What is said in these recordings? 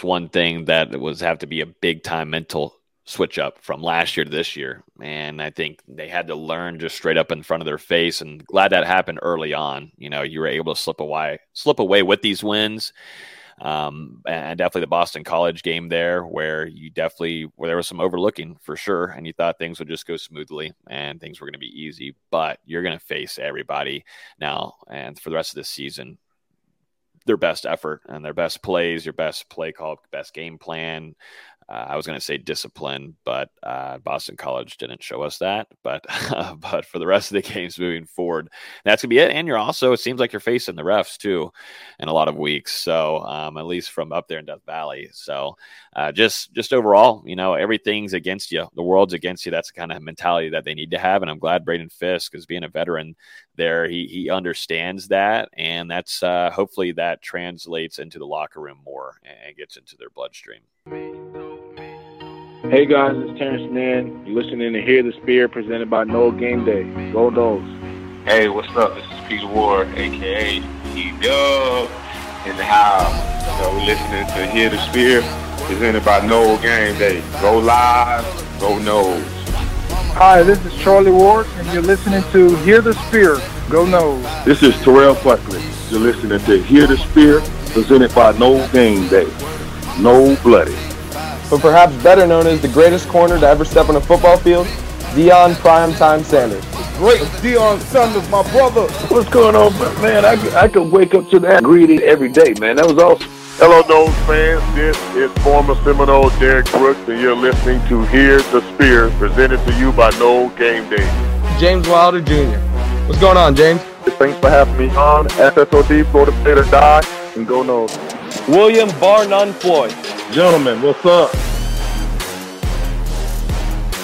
that's one thing that was have to be a big time mental switch up from last year to this year. And I think they had to learn just straight up in front of their face. And glad that happened early on. You know, you were able to slip away, slip away with these wins. Um, and definitely the Boston College game there, where you definitely where there was some overlooking for sure, and you thought things would just go smoothly and things were going to be easy. But you're going to face everybody now, and for the rest of the season, their best effort and their best plays, your best play call, best game plan, uh, I was going to say discipline, but uh, Boston College didn't show us that. But uh, but for the rest of the games moving forward, that's gonna be it. And you're also it seems like you're facing the refs too, in a lot of weeks. So um, at least from up there in Death Valley. So uh, just just overall, you know, everything's against you. The world's against you. That's the kind of mentality that they need to have. And I'm glad Braden Fisk, is being a veteran there, he he understands that, and that's uh, hopefully that translates into the locker room more and gets into their bloodstream. Hey guys, it's Terrence Nan. You're listening to Hear the Spear presented by Nole Game Day. Go Noles. Hey, what's up? This is Peter Warrick, aka P Dub, in the house. So we're listening to Hear the Spear presented by Nole Game Day. Go live, go Noles. Hi, this is Charlie Ward, and you're listening to Hear the Spear. Go Noles. This is Terrell Buckley. You're listening to Hear the Spear presented by Nole Game Day. No Bloody but perhaps better known as the greatest corner to ever step on a football field, Deion Primetime Sanders. Great Deion Sanders, my brother. What's going on, man? I, I could wake up to that greeting every day, man. That was awesome. Hello, Noles fans. This is former Seminole Derrick Brooks, and you're listening to Hear the Spear, presented to you by Nole Game Day. James Wilder Jr. What's going on, James? Thanks for having me on. SSOD, Florida State or Die, and go Noles. William Bar None Floyd. Gentlemen, what's up?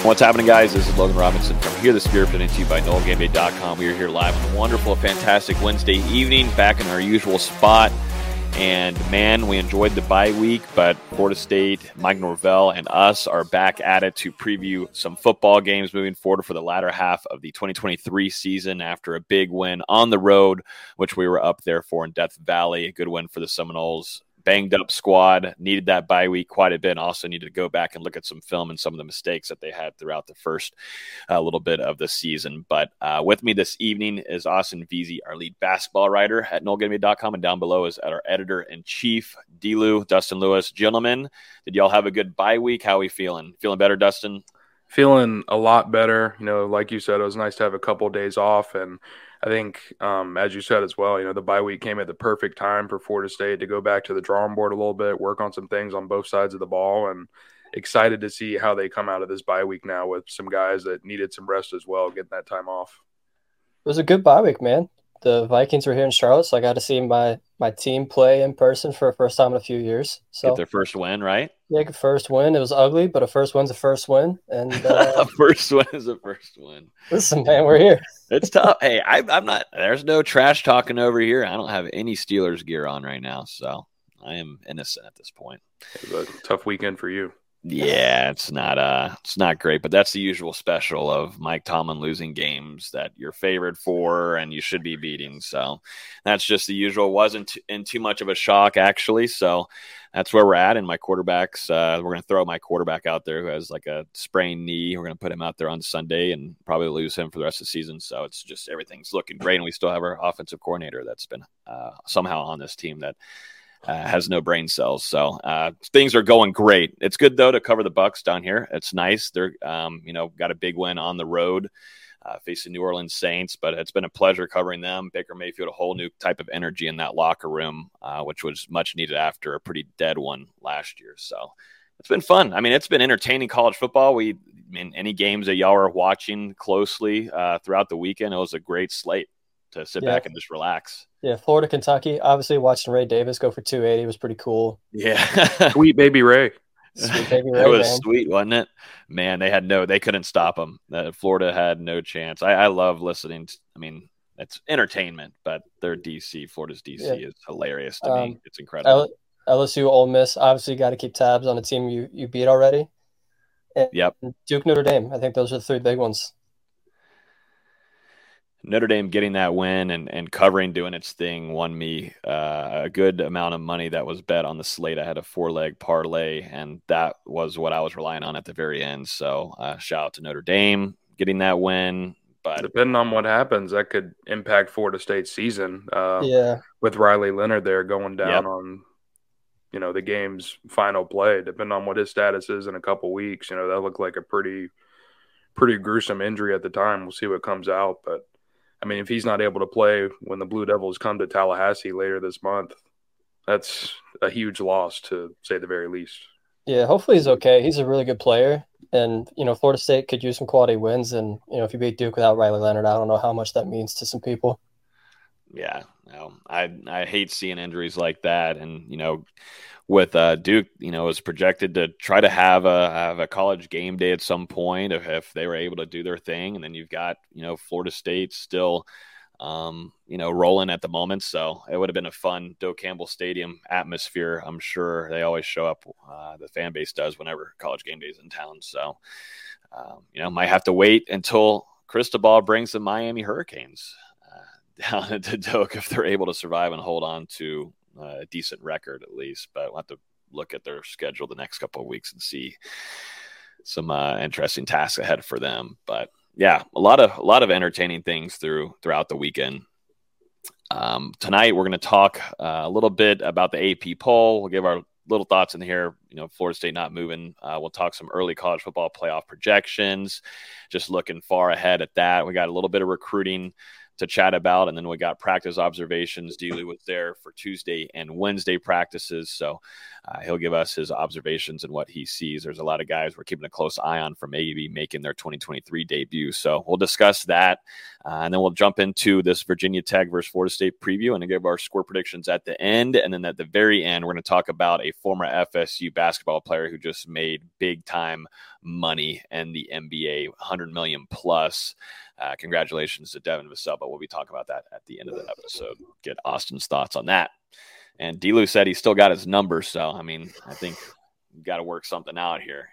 What's happening, guys? This is Logan Robinson from Hear the Spear, presented to you by NoleGameDay.com. We are here live on a wonderful, fantastic Wednesday evening, back in our usual spot. And man, we enjoyed the bye week, but Florida State, Mike Norvell, and us are back at it to preview some football games moving forward for the latter half of the 2023 season after a big win on the road, which we were up there for in Death Valley. A good win for the Seminoles banged up squad, needed that bye week quite a bit, also needed to go back and look at some film and some of the mistakes that they had throughout the first uh, little bit of the season. But uh, with me this evening is Austin Veazey, our lead basketball writer at NoleGameDay.com, and down below is at our editor in chief, Delu, Dustin Lewis. Gentlemen, did y'all have a good bye week? How are we feeling? Feeling better, Dustin? Feeling a lot better. You know, like you said, it was nice to have a couple days off and – I think, um, as you said as well, you know, the bye week came at the perfect time for Florida State to go back to the drawing board a little bit, work on some things on both sides of the ball, and excited to see how they come out of this bye week now with some guys that needed some rest as well, getting that time off. It was a good bye week, man. The Vikings were here in Charlotte, so I got to see my my team play in person for the first time in a few years. So Get their first win, right? Yeah, first win. It was ugly, but a first win's a first win. And uh, a first win is a first win. Listen, man, we're here. it's tough. Hey, I, I'm not. There's no trash talking over here. I don't have any Steelers gear on right now, so I am innocent at this point. It was a tough weekend for you. Yeah, it's not uh it's not great, but that's the usual special of Mike Tomlin losing games that you're favored for and you should be beating. So that's just the usual. Wasn't in too much of a shock actually. So that's where we're at. And my quarterbacks, uh, we're to throw my quarterback out there who has like a sprained knee. We're to put him out there on Sunday and probably lose him for the rest of the season. So it's just everything's looking great, and we still have our offensive coordinator that's been uh, somehow on this team that uh, has no brain cells. So uh, things are going great. It's good though to cover the Bucks down here. It's nice. They're um, you know got a big win on the road. Uh, facing New Orleans Saints, but it's been a pleasure covering them. Baker Mayfield, a whole new type of energy in that locker room, uh, which was much needed after a pretty dead one last year. So it's been fun. I mean, it's been entertaining college football. We, I mean, any games that y'all are watching closely uh, throughout the weekend, it was a great slate to sit yeah. back and just relax. Yeah, Florida, Kentucky. Obviously, watching Ray Davis go for 280 was pretty cool. Yeah, sweet baby Ray. Sweet baby Ray. it was man. sweet, wasn't it? Man, they had no, they couldn't stop him. Uh, Florida had no chance. I, I love listening. To, I mean, it's entertainment, but their DC, Florida's DC, yeah. is hilarious to um, me. It's incredible. LSU, Ole Miss. Obviously, you got to keep tabs on a team you you beat already. And yep. Duke, Notre Dame. I think those are the three big ones. Notre Dame getting that win and, and covering doing its thing won me uh, a good amount of money that was bet on the slate. I had a four leg parlay, and that was what I was relying on at the very end. So, uh, shout out to Notre Dame getting that win. But depending on what happens, that could impact Florida State's season. Uh, yeah, with Riley Leonard there going down Yep. on, you know, the game's final play. Depending on what his status is in a couple weeks, you know, that looked like a pretty, pretty gruesome injury at the time. We'll see what comes out, but I mean, if he's not able to play when the Blue Devils come to Tallahassee later this month, that's a huge loss to say the very least. Yeah, hopefully he's okay. He's a really good player, and you know, Florida State could use some quality wins. And you know, if you beat Duke without Riley Leonard, I don't know how much that means to some people. yeah, no, I I hate seeing injuries like that, and you know, with uh, Duke, you know, is projected to try to have a have a college game day at some point if, if they were able to do their thing, and then you've got you know Florida State still, um, you know, rolling at the moment, so it would have been a fun Doak Campbell Stadium atmosphere. I'm sure they always show up. Uh, the fan base does whenever college game day is in town, so um, you know, might have to wait until Cristobal brings the Miami Hurricanes uh, down to Doak if they're able to survive and hold on to a decent record at least. But we'll have to look at their schedule the next couple of weeks and see some uh, interesting tasks ahead for them. But yeah, a lot of a lot of entertaining things through throughout the weekend. Um, tonight we're going to talk uh, a little bit about the AP poll. We'll give our little thoughts in here. You know, Florida State not moving. Uh, we'll talk some early college football playoff projections. Just looking far ahead at that. We got a little bit of recruiting to chat about, and then we got practice observations. Dealey was there for Tuesday and Wednesday practices, so uh, he'll give us his observations and what he sees. There's a lot of guys we're keeping a close eye on from maybe making their 2023 debut. So we'll discuss that, uh, and then we'll jump into this Virginia Tech versus Florida State preview and give our score predictions at the end. And then at the very end, we're going to talk about a former FSU basketball player who just made big time money in the NBA, 100 million plus. Uh, congratulations to Devin Vassell, but we'll be talking about that at the end of the episode. Get Austin's thoughts on that. And Delu said he still got his number, so I mean, I think we got to work something out here.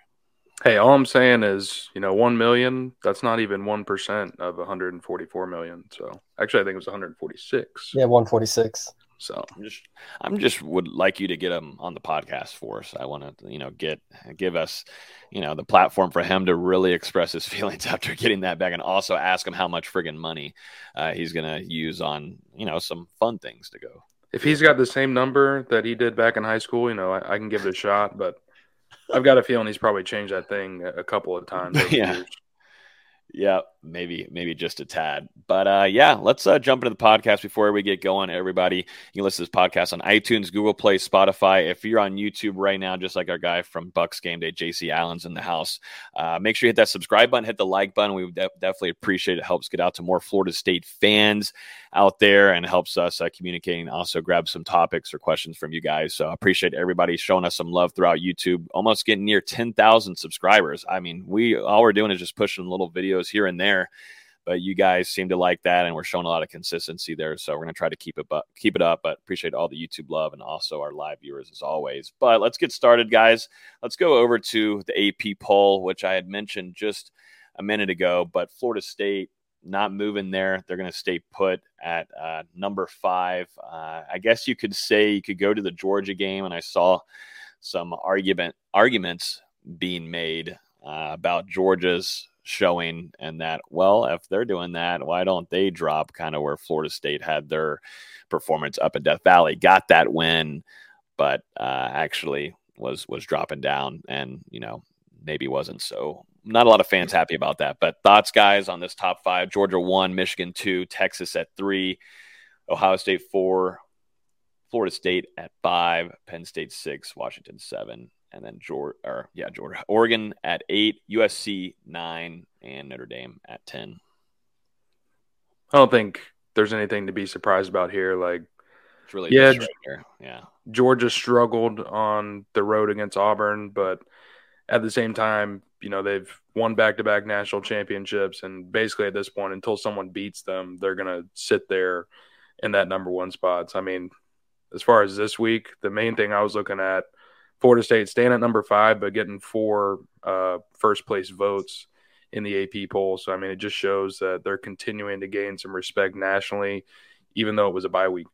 Hey, all I'm saying is, you know, one million. That's not even one percent of 144 million. So actually, I think it was 146. Yeah, one forty six. So I'm just, I'm just would like you to get him on the podcast for us. I want to, you know, get give us, you know, the platform for him to really express his feelings after getting that back, and also ask him how much friggin' money uh, he's gonna use on, you know, some fun things to go. if he's got the same number that he did back in high school, you know, I, I can give it a shot. But I've got a feeling he's probably changed that thing a a couple of times. Yeah. years. Yeah, maybe maybe just a tad. But uh, yeah, let's uh, jump into the podcast before we get going. Everybody, you can listen to this podcast on iTunes, Google Play, Spotify. If you're on YouTube right now, just like our guy from Bucks Game Day, JC Allen's in the house, uh, make sure you hit that subscribe button, hit the like button. We def- definitely appreciate it. It helps get out to more Florida State fans out there and helps us uh, communicating. Also, grab some topics or questions from you guys. So I appreciate everybody showing us some love throughout YouTube. Almost getting near 10,000 subscribers. I mean, we all we're doing is just pushing little videos here and there, but you guys seem to like that, and we're showing a lot of consistency there. So we're gonna try to keep it, but keep it up. But appreciate all the YouTube love and also our live viewers as always. But let's get started, guys. Let's go over to the AP poll, which I had mentioned just a minute ago. But Florida State not moving there. They're going to stay put at uh, number five. Uh, I guess you could say you could go to the Georgia game, and I saw some argument arguments being made uh, about Georgia's showing, and that well, if they're doing that, why don't they drop kind of where Florida State had their performance up in Death Valley, got that win, but uh, actually was was dropping down, and you know maybe wasn't. So not a lot of fans happy about that. But thoughts, guys, on this top five: Georgia one, Michigan two, Texas at three, Ohio State four, Florida State at five, Penn State six, Washington seven, and then Georgia or yeah, Georgia, Oregon at eight, USC nine, and Notre Dame at ten. I don't think there's anything to be surprised about here. Like It's really Yeah, right. Yeah, Georgia struggled on the road against Auburn, but at the same time, you know, they've won back to back national championships. And basically, at this point, until someone beats them, they're going to sit there in that number one spot. So, I mean, as far as this week, the main thing I was looking at Florida State staying at number five, but getting four uh, first place votes in the AP poll. So I mean, it just shows that they're continuing to gain some respect nationally, even though it was a bye week.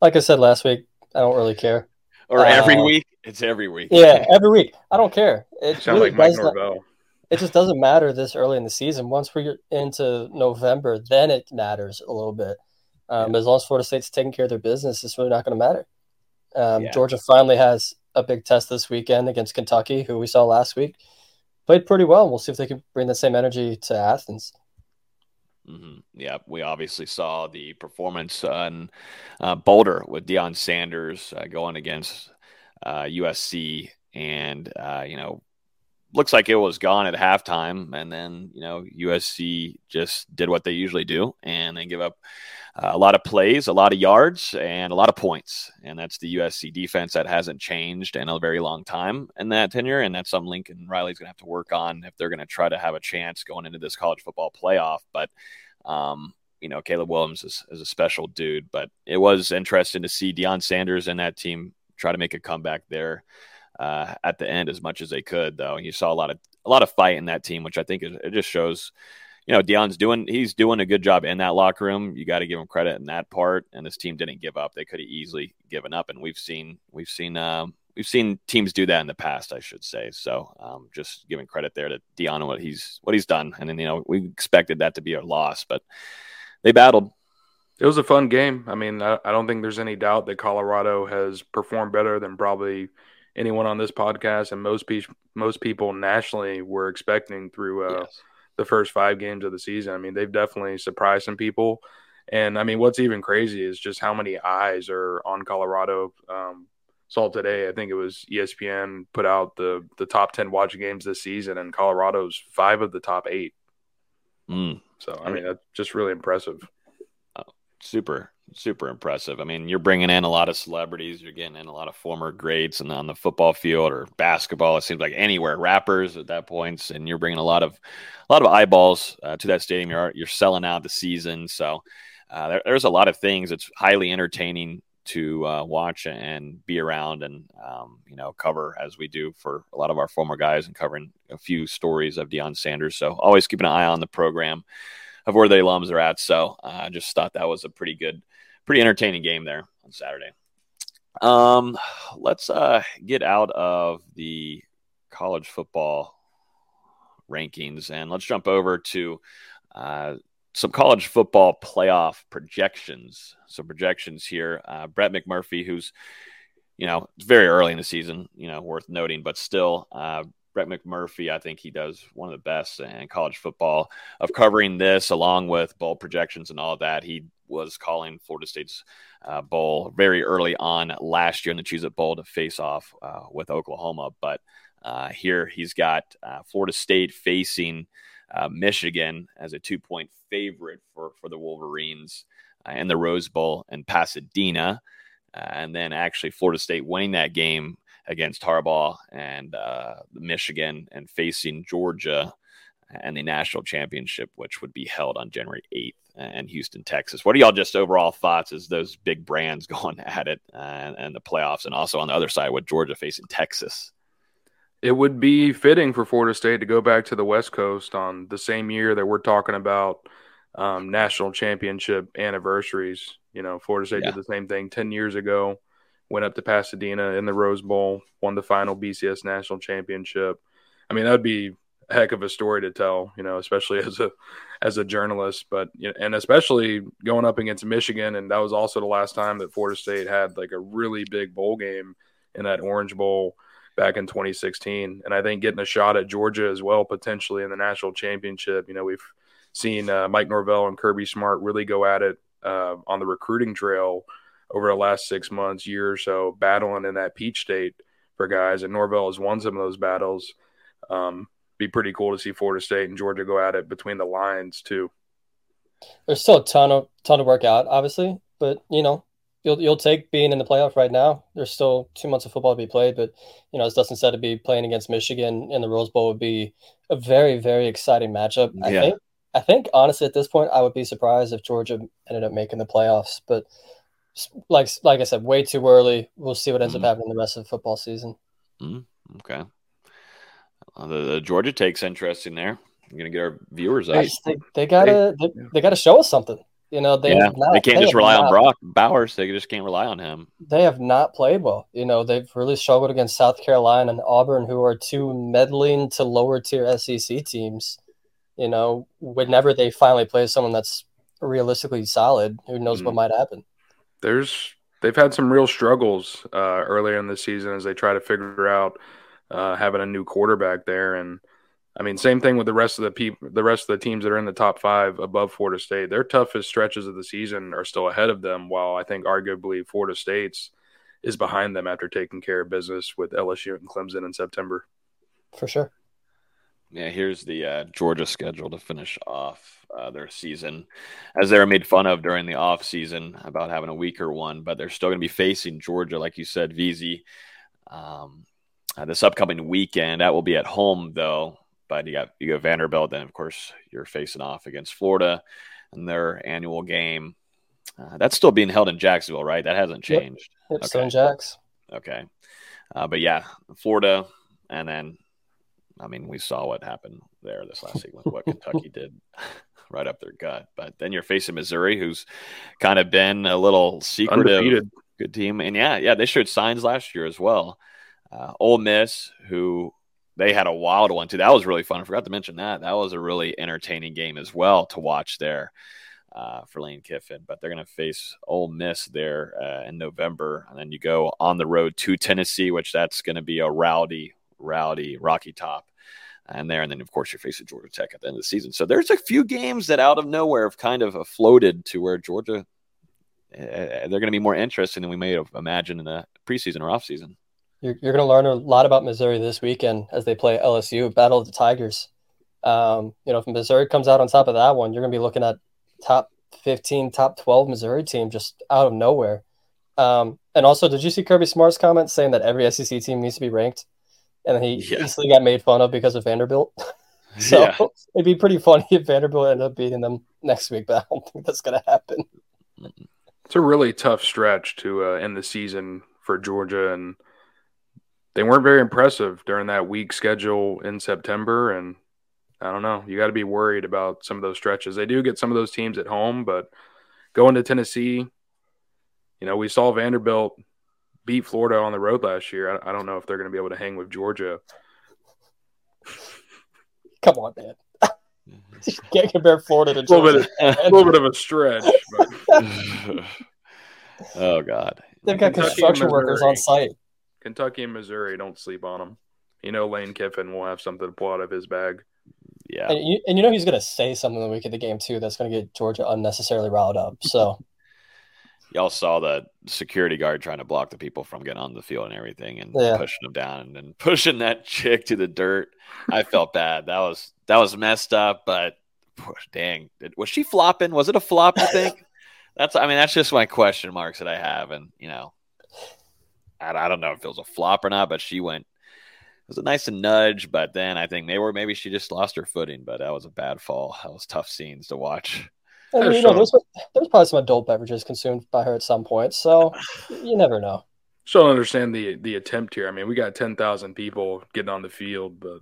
Like I said last week, I don't really care. Or every uh, week? It's every week. Yeah, every week. I don't care. It sounds really like Mike Norvell. Not, it just doesn't matter this early in the season. Once we're into November, then it matters a little bit. Um, yeah. As long as Florida State's taking care of their business, it's really not going to matter. Um, yeah. Georgia finally has a big test this weekend against Kentucky, who we saw last week. Played pretty well. We'll see if they can bring the same energy to Athens. Mm-hmm. Yeah, we obviously saw the performance on uh, Boulder with Deion Sanders uh, going against uh, USC, and uh, you know looks like it was gone at halftime, and then you know USC just did what they usually do, and they give up uh, a lot of plays, a lot of yards, and a lot of points, and that's the USC defense that hasn't changed in a very long time in that tenure, and that's something Lincoln Riley's going to have to work on if they're going to try to have a chance going into this college football playoff, but. Um, you know, Caleb Williams is, is a special dude, but it was interesting to see Deion Sanders and that team try to make a comeback there uh, at the end as much as they could. Though you saw a lot of a lot of fight in that team, which I think it just shows. You know, Deion's doing he's doing a good job in that locker room. You got to give him credit in that part. And this team didn't give up; they could have easily given up. And we've seen we've seen um, we've seen teams do that in the past, I should say. So um, just giving credit there to Deion and what he's what he's done. And then you know we expected that to be a loss, but they battled. It was a fun game. I mean, I, I don't think there's any doubt that Colorado has performed better than probably anyone on this podcast and most pe- most people nationally were expecting through uh, yes. The first five games of the season. I mean, they've definitely surprised some people. And I mean, what's even crazy is just how many eyes are on Colorado. Um, saw today, I think it was ESPN put out the the top ten watching games this season, and Colorado's five of the top eight. Mm. So I mean, that's just really impressive. Oh, super super impressive. I mean, you're bringing in a lot of celebrities. You're getting in a lot of former greats, and on the football field or basketball, it seems like anywhere rappers at that point, and you're bringing a lot of a lot of eyeballs uh, to that stadium. You're you're selling out the season, so uh, there, there's a lot of things. It's highly entertaining to uh, watch and be around and um, you know cover as we do for a lot of our former guys and covering a few stories of Deion Sanders. So always keeping an eye on the program of where the alums are at. So uh, I just thought that was a pretty good pretty entertaining game there on Saturday. Um, let's uh, get out of the college football rankings and let's jump over to uh, some college football playoff projections. Some projections here. Uh, Brett McMurphy, who's you know it's very early in the season, you know, worth noting, but still. Uh, Brett McMurphy, I think he does one of the best in college football of covering this, along with bowl projections and all that. He was calling Florida State's uh, bowl very early on last year in the Cheez It Bowl to face off uh, with Oklahoma. But uh, here he's got uh, Florida State facing uh, Michigan as a two point favorite for, for the Wolverines in the Rose Bowl in Pasadena. and then actually Florida State winning that game against Harbaugh and Michigan and facing Georgia and the national championship, which would be held on January 8th in Houston, Texas. What are y'all just overall thoughts as those big brands going at it and, and the playoffs, and also on the other side with Georgia facing Texas? It would be fitting for Florida State to go back to the West Coast on the same year that we're talking about um, national championship anniversaries. You know, Florida State yeah. did the same thing 10 years ago, went up to Pasadena in the Rose Bowl, won the final BCS national championship. I mean, that would be heck of a story to tell, you know, especially as a as a journalist, but and especially going up against Michigan, and that was also the last time that Florida State had like a really big bowl game in that Orange Bowl back in 2016, and I think getting a shot at Georgia as well potentially in the national championship. You know, we've seen uh, Mike Norvell and Kirby Smart really go at it uh, on the recruiting trail over the last six months, year or so, battling in that Peach State for guys, and Norvell has won some of those battles. Um, be pretty cool to see Florida State and Georgia go at it between the lines too. There's still a ton of ton to work out, obviously, but you know, you'll you'll take being in the playoff right now. There's still two months of football to be played, but you know, as Dustin said, to be playing against Michigan in the Rose Bowl would be a very very exciting matchup. Yeah. I think I think honestly at this point I would be surprised if Georgia ended up making the playoffs, but like like I said, way too early. We'll see what ends mm-hmm. up happening the rest of the football season. Mm-hmm. Okay Uh, the, the, Georgia takes interest in there. I'm gonna get our viewers up. They, they gotta they, they, gotta show us something. You know, they yeah, not, they can't they just rely not, on Brock Bowers. They just can't rely on him. They have not played well. You know, they've really struggled against South Carolina and Auburn, who are two meddling to lower tier SEC teams. You know, whenever they finally play someone that's realistically solid, who knows mm. what might happen. There's they've had some real struggles uh, earlier in the season as they try to figure out uh, having a new quarterback there and I mean, same thing with the rest of the people, the rest of the teams that are in the top five above Florida State. Their toughest stretches of the season are still ahead of them, while I think arguably Florida State's is behind them after taking care of business with LSU and Clemson in September. For sure. Yeah, here's the uh, Georgia schedule to finish off uh, their season, as they were made fun of during the off season about having a weaker one, but they're still going to be facing Georgia, like you said, VZ. Um, uh, this upcoming weekend, that will be at home though but you got you got Vanderbilt. Then of course you're facing off against Florida in their annual game. Uh, that's still being held in Jacksonville, right? That hasn't changed. Yep, okay. still in Jacks. Okay, uh, but yeah, Florida, and then I mean we saw what happened there this last week what Kentucky did. right up their gut. But then you're facing Missouri, who's kind of been a little secretive, Undefeated. good team, and yeah, yeah, they showed signs last year as well. Uh, Ole Miss, who they had a wild one too. That was really fun. I forgot to mention that. That was a really entertaining game as well to watch there uh, for Lane Kiffin. But they're going to face Ole Miss there uh, in November, and then you go on the road to Tennessee, which that's going to be a rowdy, rowdy Rocky Top. And there, and then of course you're facing Georgia Tech at the end of the season. So there's a few games that out of nowhere have kind of floated to where Georgia uh, they're going to be more interesting than we may have imagined in the preseason or offseason. You're, you're going to learn a lot about Missouri this weekend as they play LSU, Battle of the Tigers. Um, you know, if Missouri comes out on top of that one, you're going to be looking at top 15, top 12 Missouri team just out of nowhere. Um, and also, did you see Kirby Smart's comment saying that every SEC team needs to be ranked? And he yeah. easily got made fun of because of Vanderbilt. so yeah. it'd be pretty funny if Vanderbilt ended up beating them next week, but I don't think that's going to happen. It's a really tough stretch to uh, end the season for Georgia. And – they weren't very impressive during that week schedule in September. And I don't know, you got to be worried about some of those stretches. They do get some of those teams at home, but going to Tennessee, you know, we saw Vanderbilt beat Florida on the road last year. I, I don't know if they're going to be able to hang with Georgia. Come on, man. you can't compare Florida to Georgia. A little bit, a little bit of a stretch. oh God, they've got Kentucky construction workers on site. Kentucky and Missouri, don't sleep on them. You know, Lane Kiffin will have something to pull out of his bag. Yeah, and you, and you know he's going to say something the week of the game too that's going to get Georgia unnecessarily riled up. So, y'all saw the security guard trying to block the people from getting on the field and everything, and yeah. pushing them down, and then pushing that chick to the dirt. I felt bad. That was that was messed up, but dang, was she flopping? Was it a flop? I think. that's. I mean, that's just my question marks that I have, and you know, I, I don't know if it was a flop or not, but she went. It was a nice nudge, but then I think maybe or maybe she just lost her footing. But that was a bad fall. That was tough scenes to watch. I mean, you know, there's, there's probably some adult beverages consumed by her at some point, so you never know. Still don't understand the the attempt here. I mean, we got ten thousand people getting on the field, but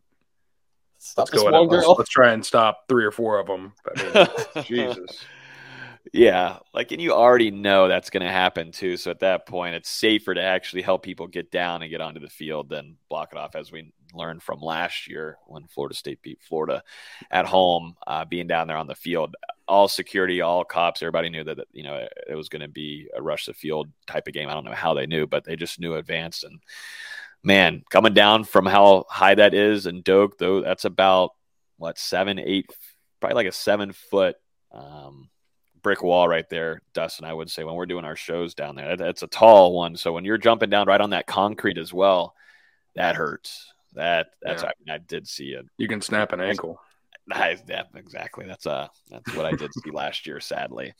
stop let's go ahead. Let's, let's, try and stop three or four of them. I mean, Jesus. Yeah, like, and you already know that's going to happen too. So at that point, it's safer to actually help people get down and get onto the field than block it off, as we learned from last year when Florida State beat Florida at home, uh, being down there on the field. All security, all cops, everybody knew that you know it was going to be a rush the field type of game. I don't know how they knew, but they just knew advanced. And man, coming down from how high that is and Doak, though, that's about what seven, eight, probably like a seven foot. Um, brick wall right there, Dustin. I would say when we're doing our shows down there, that's a tall one. So when you're jumping down right on that concrete as well, that hurts. That that's yeah. I, mean, I did see it. You can snap an ankle. I, yeah, exactly. That's uh that's what I did see last year, sadly.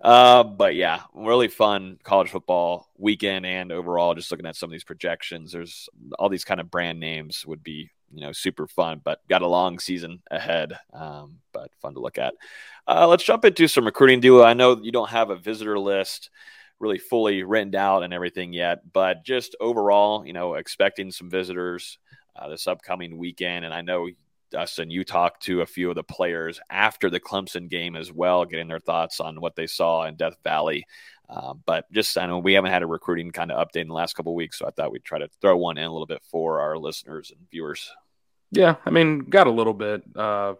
Uh, but yeah, really fun college football weekend and overall. Just looking at some of these projections, there's all these kind of brand names would be you know super fun, but got a long season ahead. Um, but fun to look at. Uh, let's jump into some recruiting duo. I know you don't have a visitor list really fully written out and everything yet, but just overall, you know, expecting some visitors uh, this upcoming weekend. And I know Dustin, you talked to a few of the players after the Clemson game as well, getting their thoughts on what they saw in Death Valley. Uh, but just I know we haven't had a recruiting kind of update in the last couple weeks, so I thought we'd try to throw one in a little bit for our listeners and viewers. Yeah, I mean, got a little bit. Uh,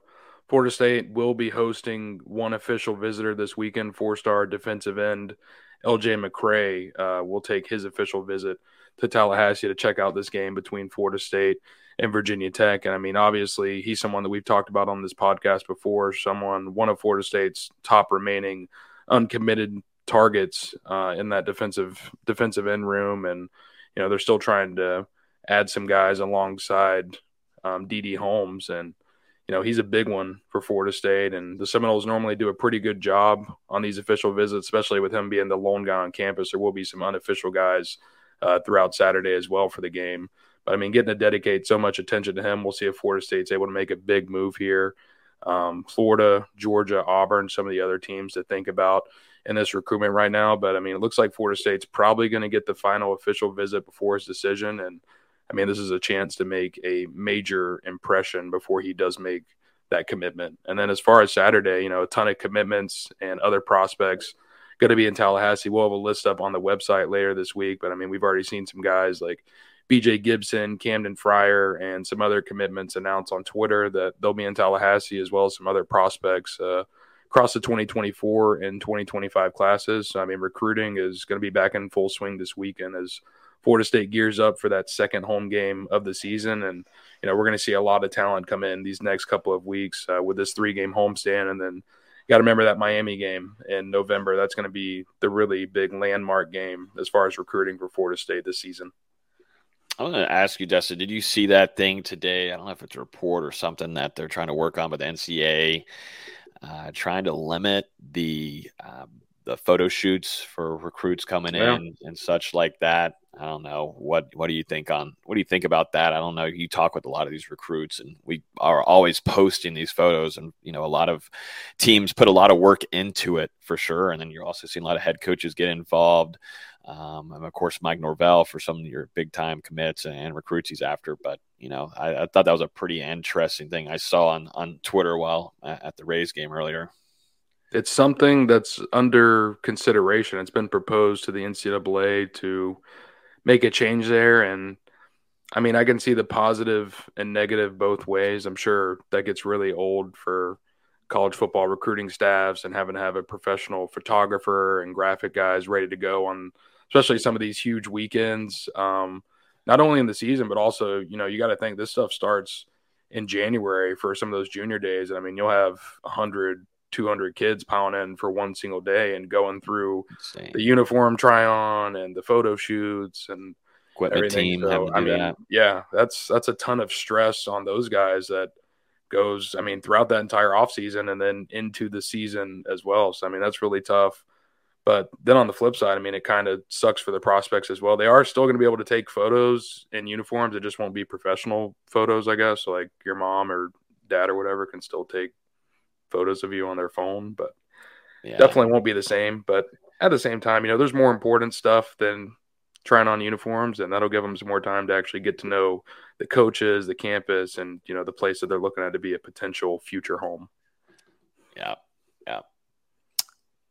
Florida State will be hosting one official visitor this weekend. Four-star defensive end LJ McCray uh, will take his official visit to Tallahassee to check out this game between Florida State and Virginia Tech. And I mean, obviously, he's someone that we've talked about on this podcast before. Someone, one of Florida State's top remaining uncommitted targets uh, in that defensive defensive end room, and you know they're still trying to add some guys alongside um, DD Holmes, and you know he's a big one for Florida State, and the Seminoles normally do a pretty good job on these official visits, especially with him being the lone guy on campus. There will be some unofficial guys uh, throughout Saturday as well for the game. But I mean, getting to dedicate so much attention to him, we'll see if Florida State's able to make a big move here. Um, Florida, Georgia, Auburn, some of the other teams to think about in this recruitment right now. But I mean, it looks like Florida State's probably going to get the final official visit before his decision. And I mean, this is a chance to make a major impression before he does make that commitment. And then as far as Saturday, you know, a ton of commitments and other prospects going to be in Tallahassee. We'll have a list up on the website later this week. But I mean, we've already seen some guys like BJ Gibson, Camden Fryer, and some other commitments announced on Twitter that they'll be in Tallahassee as well as some other prospects. Uh, across the 2024 and 2025 classes. So, I mean, recruiting is going to be back in full swing this weekend as Florida State gears up for that second home game of the season. And, you know, we're going to see a lot of talent come in these next couple of weeks uh, with this three game homestand. And then you got to remember that Miami game in November. That's going to be the really big landmark game as far as recruiting for Florida State this season. I want to ask you, Dustin, did you see that thing today? I don't know if it's a report or something that they're trying to work on with NCA uh, trying to limit the um, the photo shoots for recruits coming yeah. in and such like that. I don't know what what do you think on what do you think about that? I don't know. You talk with a lot of these recruits, and we are always posting these photos, and you know a lot of teams put a lot of work into it for sure. And then you're also seeing a lot of head coaches get involved. Um, and of course, Mike Norvell for some of your big time commits and recruits he's after. But, you know, I, I, thought that was a pretty interesting thing I saw on, on Twitter while at the Rays game earlier. It's something that's under consideration. It's been proposed to the NCAA to make a change there. And I mean, I can see the positive and negative both ways. I'm sure that gets really old for college football recruiting staffs and having to have a professional photographer and graphic guys ready to go on especially some of these huge weekends. Um, not only in the season, but also, you know, you got to think this stuff starts in January for some of those junior days. And I mean, you'll have 100, 200 kids piling in for one single day and going through Insane. the uniform try on and the photo shoots and equipment everything. team. So, I mean, that. yeah, that's that's a ton of stress on those guys that goes. I mean, throughout that entire off season and then into the season as well. So I mean, that's really tough. But then on the flip side, I mean, it kind of sucks for the prospects as well. They are still going to be able to take photos in uniforms. It just won't be professional photos, I guess. So like your mom or dad or whatever can still take photos of you on their phone, but yeah. definitely won't be the same. But at the same time, you know, there's more important stuff than trying on uniforms, and that'll give them some more time to actually get to know the coaches, the campus, and you know the place that they're looking at to be a potential future home. Yeah, yeah.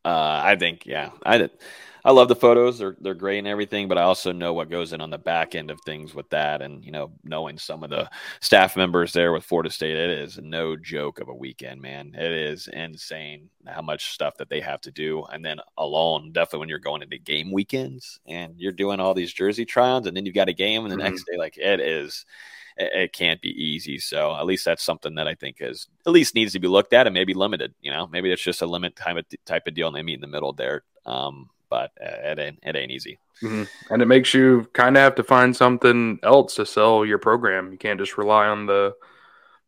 Uh, I think, yeah, I did. I love the photos; they're they're great and everything. But I also know what goes in on the back end of things with that, and you know, knowing some of the staff members there with Florida State, it is no joke of a weekend, man. It is insane how much stuff that they have to do, and then alone, definitely when you're going into game weekends and you're doing all these jersey tries, and then you've got a game, and the mm-hmm. next day, like it is it, can't be easy. So at least that's something that I think is at least needs to be looked at and maybe limited. You know, maybe it's just a limit type of type of deal, and they meet in the middle there. Um, but uh, it ain't it ain't easy. Mm-hmm. And it makes you kind of have to find something else to sell your program. You can't just rely on the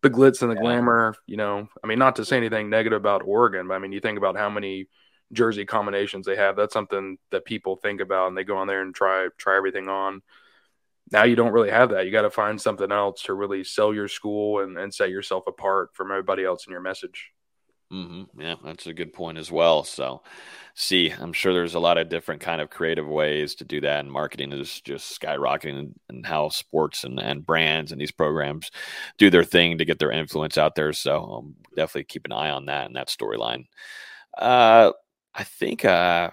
the glitz and the yeah. glamour. You know, I mean, not to say anything negative about Oregon, but I mean, you think about how many jersey combinations they have. That's something that people think about, and they go on there and try try everything on now you don't really have that. You got to find something else to really sell your school and, and set yourself apart from everybody else in your message. Mm-hmm. Yeah, that's a good point as well. So, see, I'm sure there's a lot of different kind of creative ways to do that, and marketing is just skyrocketing, and how sports and, and brands and these programs do their thing to get their influence out there. So, um, definitely keep an eye on that and that storyline. Uh, I think uh,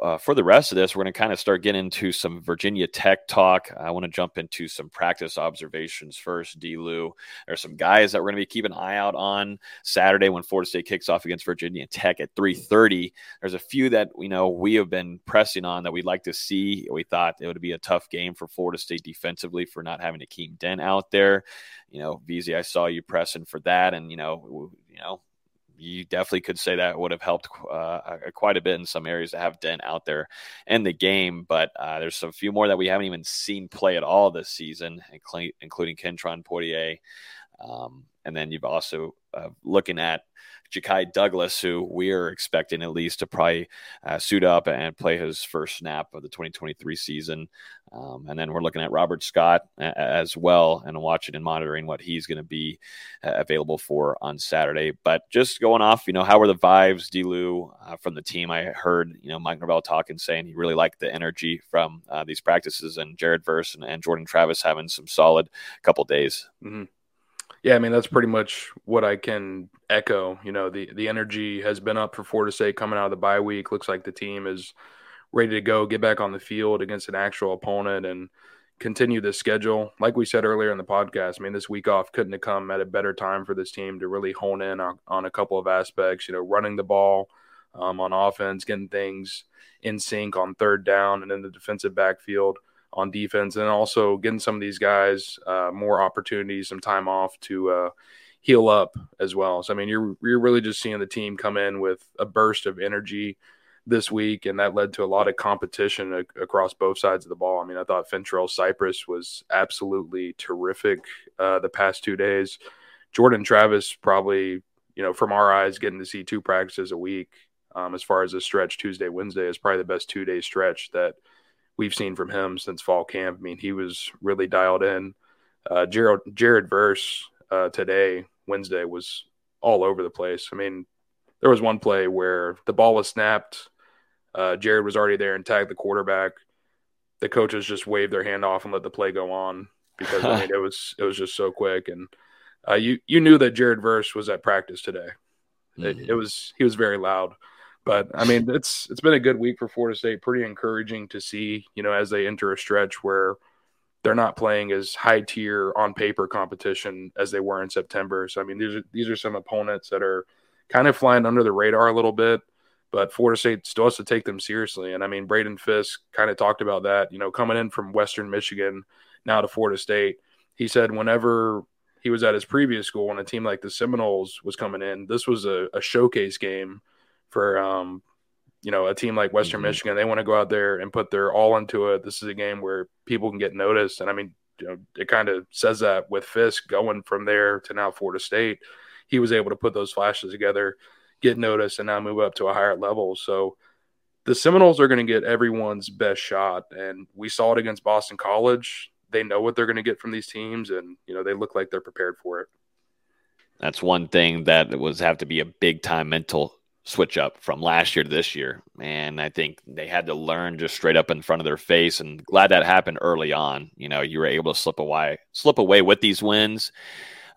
uh, for the rest of this, we're going to kind of start getting into some Virginia Tech talk. I want to jump into some practice observations first. D. Lou, there's some guys that we're going to be keeping an eye out on Saturday when Florida State kicks off against Virginia Tech at 3:30. There's a few that we know we have been pressing on that we'd like to see. We thought it would be a tough game for Florida State defensively for not having Akeem Dent out there. You know, VZ, I saw you pressing for that, and you know, you know you definitely could say that would have helped uh, quite a bit in some areas to have Dent out there in the game. But uh, there's a few more that we haven't even seen play at all this season, including Kentron Poitier. Um, and then you've also uh, looking at Ja'Khi Douglas, who we are expecting at least to probably uh, suit up and play his first snap of the 2023 season. Um, and then we're looking at Robert Scott as well and watching and monitoring what he's going to be uh, available for on Saturday. But just going off, you know, how were the vibes, Delu, uh, from the team? I heard, you know, Mike Norvell talking, saying he really liked the energy from uh, these practices and Jared Verse and, and, Jordan Travis having some solid couple days. Mm-hmm. Yeah, I mean that's pretty much what I can echo. You know, the the energy has been up for Florida State coming out of the bye week. Looks like the team is ready to go, get back on the field against an actual opponent, and continue the schedule. Like we said earlier in the podcast, I mean this week off couldn't have come at a better time for this team to really hone in on, on a couple of aspects. You know, running the ball um, on offense, getting things in sync on third down, and in the defensive backfield on defense, and also getting some of these guys uh, more opportunities, some time off to uh, heal up as well. So I mean, you're you're really just seeing the team come in with a burst of energy this week, and that led to a lot of competition a- across both sides of the ball. I mean, I thought Fentrell Cypress was absolutely terrific uh, the past two days. Jordan Travis probably, you know, from our eyes, getting to see two practices a week um, as far as a stretch Tuesday, Wednesday is probably the best two day stretch that we've seen from him since fall camp. I mean, he was really dialed in. Uh, Jared, Jared Verse uh, today, Wednesday, was all over the place. I mean, there was one play where the ball was snapped. Uh, Jared was already there and tagged the quarterback. The coaches just waved their hand off and let the play go on because I mean it was it was just so quick and uh, you you knew that Jared Verse was at practice today. Mm-hmm. It, it was he was very loud. But I mean, it's it's been a good week for Florida State. Pretty encouraging to see, you know, as they enter a stretch where they're not playing as high tier on paper competition as they were in September. So I mean, these are these are some opponents that are kind of flying under the radar a little bit, but Florida State still has to take them seriously. And I mean, Braden Fisk kind of talked about that. You know, coming in from Western Michigan now to Florida State, he said whenever he was at his previous school and a team like the Seminoles was coming in, this was a, a showcase game for um, you know a team like Western mm-hmm. Michigan. They want to go out there and put their all into it. This is a game where people can get noticed, and I mean, you know, it kind of says that with Fisk going from there to now Florida State, he was able to put those flashes together, get noticed, and now move up to a higher level. So the Seminoles are going to get everyone's best shot, and we saw it against Boston College. They know what they're going to get from these teams, and you know they look like they're prepared for it. That's one thing that was have to be a big time mental switch up from last year to this year. And I think they had to learn just straight up in front of their face. And glad that happened early on. You know, you were able to slip away, slip away with these wins.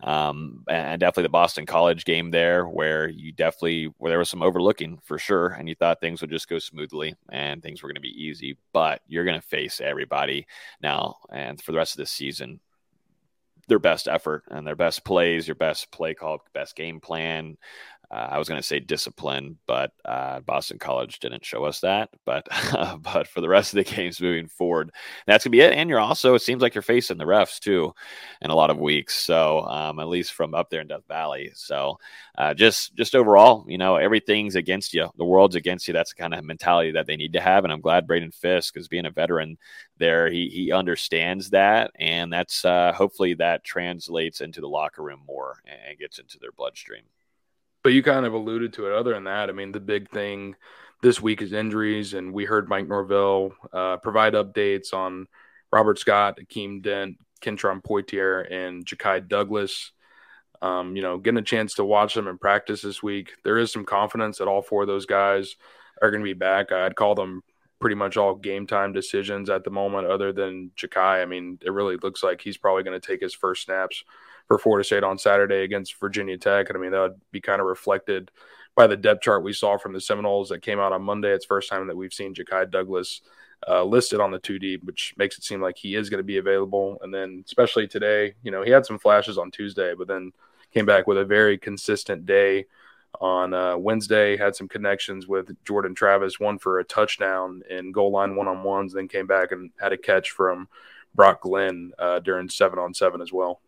Um, and definitely the Boston College game there, where you definitely where there was some overlooking for sure, and you thought things would just go smoothly and things were going to be easy. But you're going to face everybody now, and for the rest of the season, their best effort and their best plays, your best play call, best game plan, uh, I was going to say discipline, but uh, Boston College didn't show us that. But but for the rest of the games moving forward, that's gonna be it. And you're also it seems like you're facing the refs too, in a lot of weeks. So um, at least from up there in Death Valley. So uh, just just overall, you know, everything's against you. The world's against you. That's the kind of mentality that they need to have. And I'm glad Braden Fisk, is being a veteran there, he he understands that, and that's uh, hopefully that translates into the locker room more and gets into their bloodstream. But you kind of alluded to it. Other than that, I mean, the big thing this week is injuries, and we heard Mike Norvell uh, provide updates on Robert Scott, Akeem Dent, Kentron Poitier, and Ja'Khi Douglas. Um, you know, getting a chance to watch them in practice this week, there is some confidence that all four of those guys are going to be back. I'd call them pretty much all game time decisions at the moment, other than Ja'Khi. I mean, it really looks like he's probably going to take his first snaps for Florida State on Saturday against Virginia Tech. And I mean, that would be kind of reflected by the depth chart we saw from the Seminoles that came out on Monday. It's first time that we've seen Ja'Khi Douglas uh, listed on the two deep, which makes it seem like he is going to be available. And then, especially today, you know, he had some flashes on Tuesday, but then came back with a very consistent day on uh, Wednesday. Had some connections with Jordan Travis, one for a touchdown in goal line one on ones, then came back and had a catch from Brock Glenn uh, during seven on seven as well.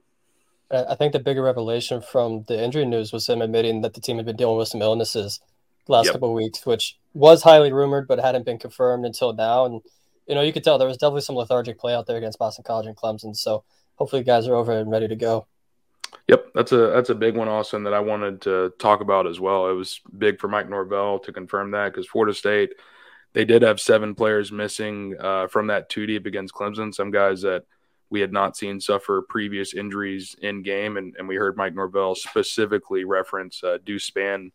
I think the bigger revelation from the injury news was him admitting that the team had been dealing with some illnesses the last yep. couple of weeks, which was highly rumored but hadn't been confirmed until now. And you know, you could tell there was definitely some lethargic play out there against Boston College and Clemson. So hopefully, guys are over and ready to go. Yep, that's a that's a big one, Austin, that I wanted to talk about as well. It was big for Mike Norvell to confirm that because Florida State they did have seven players missing uh, from that two deep against Clemson. Some guys that we had not seen suffer previous injuries in game, and, and we heard Mike Norvell specifically reference uh, Deuce Spann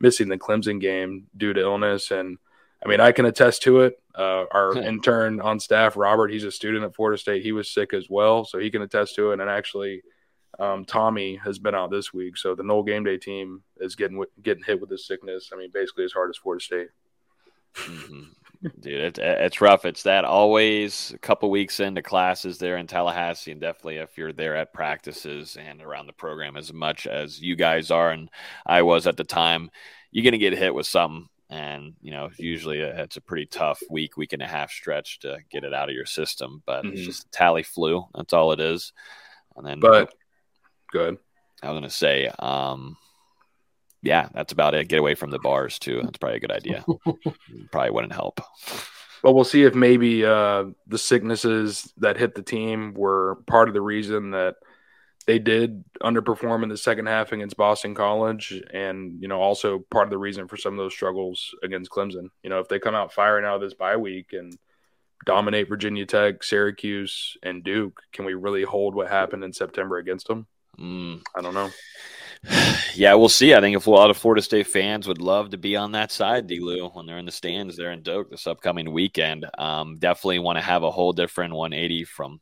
missing the Clemson game due to illness. And I mean, I can attest to it. Uh, our intern on staff, Robert, he's a student at Florida State. He was sick as well, so he can attest to it. And actually, um, Tommy has been out this week, so the Nole game day team is getting getting hit with this sickness. I mean, basically as hard as Florida State. Mm-hmm. Dude, it, it's rough. It's that always a couple weeks into classes there in Tallahassee, and definitely if you're there at practices and around the program as much as you guys are, and I was at the time, you're gonna get hit with something. And you know, usually it's a pretty tough week, week and a half stretch to get it out of your system. But mm-hmm. it's just a tally flu. That's all it is. And then, but good. I was gonna say, um, yeah, that's about it. Get away from the bars too. That's probably a good idea. probably wouldn't help. But we'll see if maybe uh, the sicknesses that hit the team were part of the reason that they did underperform in the second half against Boston College, and you know also part of the reason for some of those struggles against Clemson. You know, if they come out firing out of this bye week and dominate Virginia Tech, Syracuse, and Duke, can we really hold what happened in September against them? Mm. I don't know. Yeah, we'll see. I think if a lot of Florida State fans would love to be on that side, Delu, when they're in the stands there in Doak this upcoming weekend. Um, definitely want to have a whole different 180 from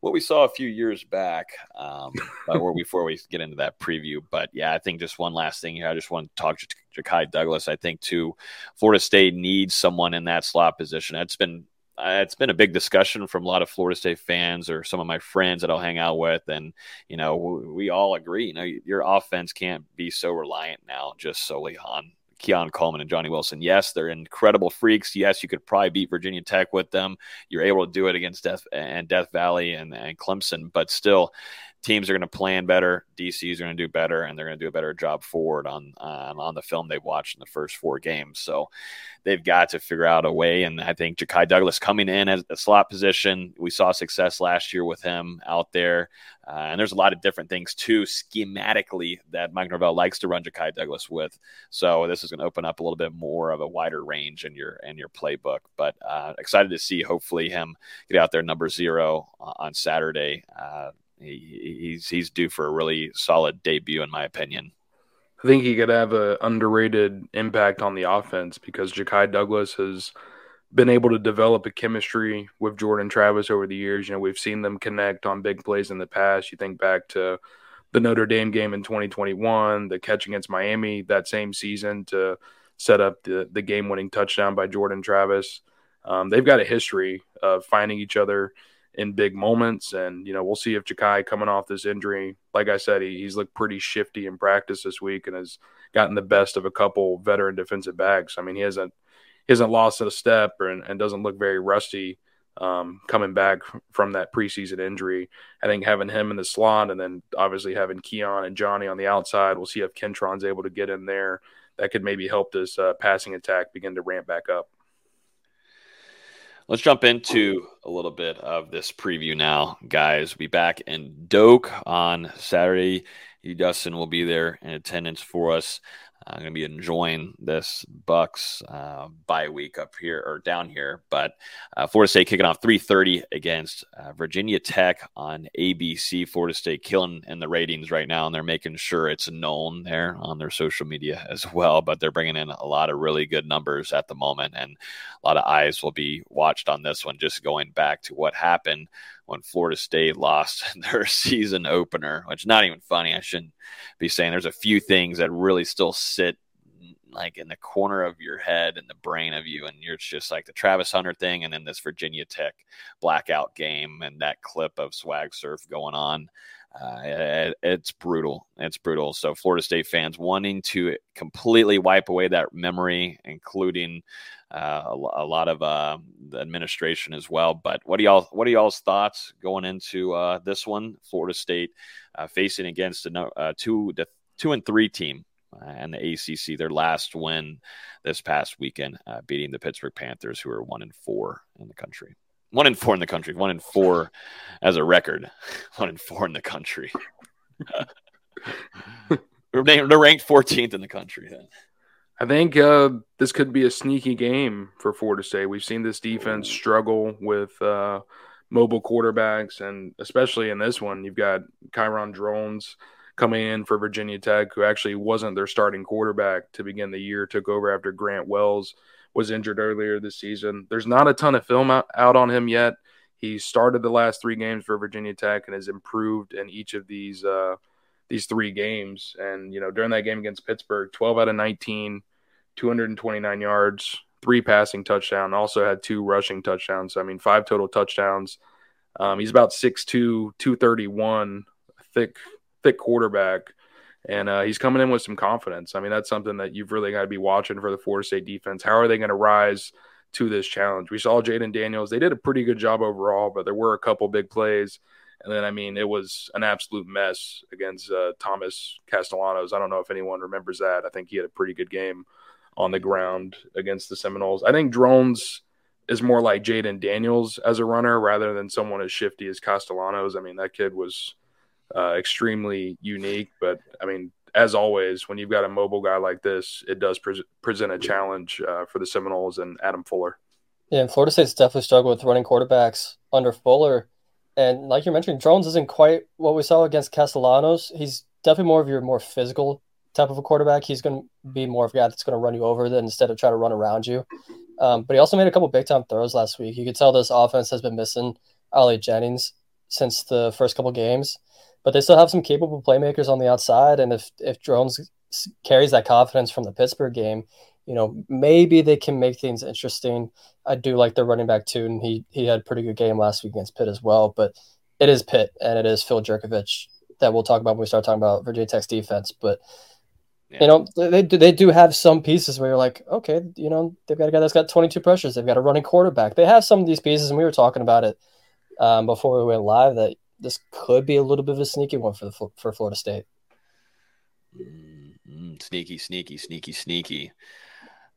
what we saw a few years back. Um, before we get into that preview, but yeah, I think just one last thing here. I just want to talk to Ja'Khi Douglas. I think too, Florida State needs someone in that slot position. It's been it's been a big discussion from a lot of Florida State fans or some of my friends that I'll hang out with, and you know we, all agree. You know, your offense can't be so reliant now just solely on Keon Coleman and Johnny Wilson. Yes, they're incredible freaks. Yes, you could probably beat Virginia Tech with them. You're able to do it against Death and Death Valley and, and Clemson, but still, teams are going to plan better. DCs are going to do better, and they're going to do a better job forward on uh, on the film they've watched in the first four games. So they've got to figure out a way. And I think Ja'Khi Douglas coming in as a slot position, we saw success last year with him out there. Uh, and there's a lot of different things too, schematically, that Mike Norvell likes to run Ja'Khi Douglas with. So this is going to open up a little bit more of a wider range in your in your playbook. But uh, excited to see hopefully him get out there number zero on Saturday. Uh, he, he's he's due for a really solid debut, in my opinion. I think he could have an underrated impact on the offense because Ja'Khi Douglas has been able to develop a chemistry with Jordan Travis over the years. You know, we've seen them connect on big plays in the past. You think back to the Notre Dame game in 2021, the catch against Miami that same season to set up the, the game winning touchdown by Jordan Travis. Um, they've got a history of finding each other in big moments. And, you know, we'll see if Ja'Khi coming off this injury, like I said, he, he's looked pretty shifty in practice this week and has gotten the best of a couple veteran defensive backs. I mean, he hasn't he hasn't lost a step or, and, and doesn't look very rusty um, coming back from that preseason injury. I think having him in the slot and then obviously having Keon and Johnny on the outside, we'll see if Kentron's able to get in there. That could maybe help this uh, passing attack begin to ramp back up. Let's jump into a little bit of this preview now, guys. We'll be back in Doak on Saturday. Dustin, will be there in attendance for us. I'm going to be enjoying this Bucks uh, bye week up here or down here. But uh, Florida State kicking off 3:30 against uh, Virginia Tech on ABC. Florida State killing in the ratings right now, and they're making sure it's known there on their social media as well. But they're bringing in a lot of really good numbers at the moment, and a lot of eyes will be watched on this one. Just going back to what happened when Florida State lost their season opener, which is not even funny. I shouldn't be saying there's a few things that really still sit like in the corner of your head and the brain of you. And you're just like the Travis Hunter thing and then this Virginia Tech blackout game and that clip of swag surf going on. Uh, it, it's brutal. It's brutal. So Florida State fans wanting to completely wipe away that memory, including uh, a, a, lot of uh, the administration as well. But what are y'all? What are y'all's thoughts going into uh, this one? Florida State uh, facing against a uh, two the two and three team and the ACC. Their last win this past weekend, beating the Pittsburgh Panthers, who are one and four in the country. One in four in the country. One in four as a record. One in four in the country. they're ranked 14th in the country. Then. I think uh, this could be a sneaky game for Florida State. We've seen this defense struggle with uh, mobile quarterbacks, and especially in this one, you've got Kyron Drones coming in for Virginia Tech, who actually wasn't their starting quarterback to begin the year, took over after Grant Wells was injured earlier this season. There's not a ton of film out, out on him yet. He started the last three games for Virginia Tech and has improved in each of these uh, these three games. And you know, during that game against Pittsburgh, 12 out of 19, 229 yards, three passing touchdown. Also had two rushing touchdowns. I mean, five total touchdowns. Um, he's about 6'2", 231, thick thick quarterback and uh, he's coming in with some confidence. I mean, that's something that you've really got to be watching for the Florida State defense. How are they going to rise to this challenge? We saw Jayden Daniels; they did a pretty good job overall, but there were a couple big plays. And then, I mean, it was an absolute mess against uh, Thomas Castellanos. I don't know if anyone remembers that. I think he had a pretty good game on the ground against the Seminoles. I think Drones is more like Jayden Daniels as a runner rather than someone as shifty as Castellanos. I mean, that kid was uh, extremely unique. But I mean, as always, when you've got a mobile guy like this, it does pre- present a challenge uh, for the Seminoles and Adam Fuller. Yeah, and Florida State's definitely struggled with running quarterbacks under Fuller. And like you're mentioning, Drones isn't quite what we saw against Castellanos. He's definitely more of your more physical type of a quarterback. He's going to be more of a guy that's going to run you over than instead of try to run around you. Um, but he also made a couple big time throws last week. You could tell this offense has been missing Ali Jennings since the first couple games but they still have some capable playmakers on the outside. And if if Drones carries that confidence from the Pittsburgh game, you know, maybe they can make things interesting. I do like their running back too, and he he had a pretty good game last week against Pitt as well. But it is Pitt and it is Phil Jurkovec that we'll talk about when we start talking about Virginia Tech's defense. But yeah. you know, they do, they do have some pieces where you're like, okay, you know, they've got a guy that's got 22 pressures. They've got a running quarterback. They have some of these pieces, and we were talking about it um, before we went live that this could be a little bit of a sneaky one for the for Florida State. Mm-hmm. Sneaky, sneaky, sneaky, sneaky.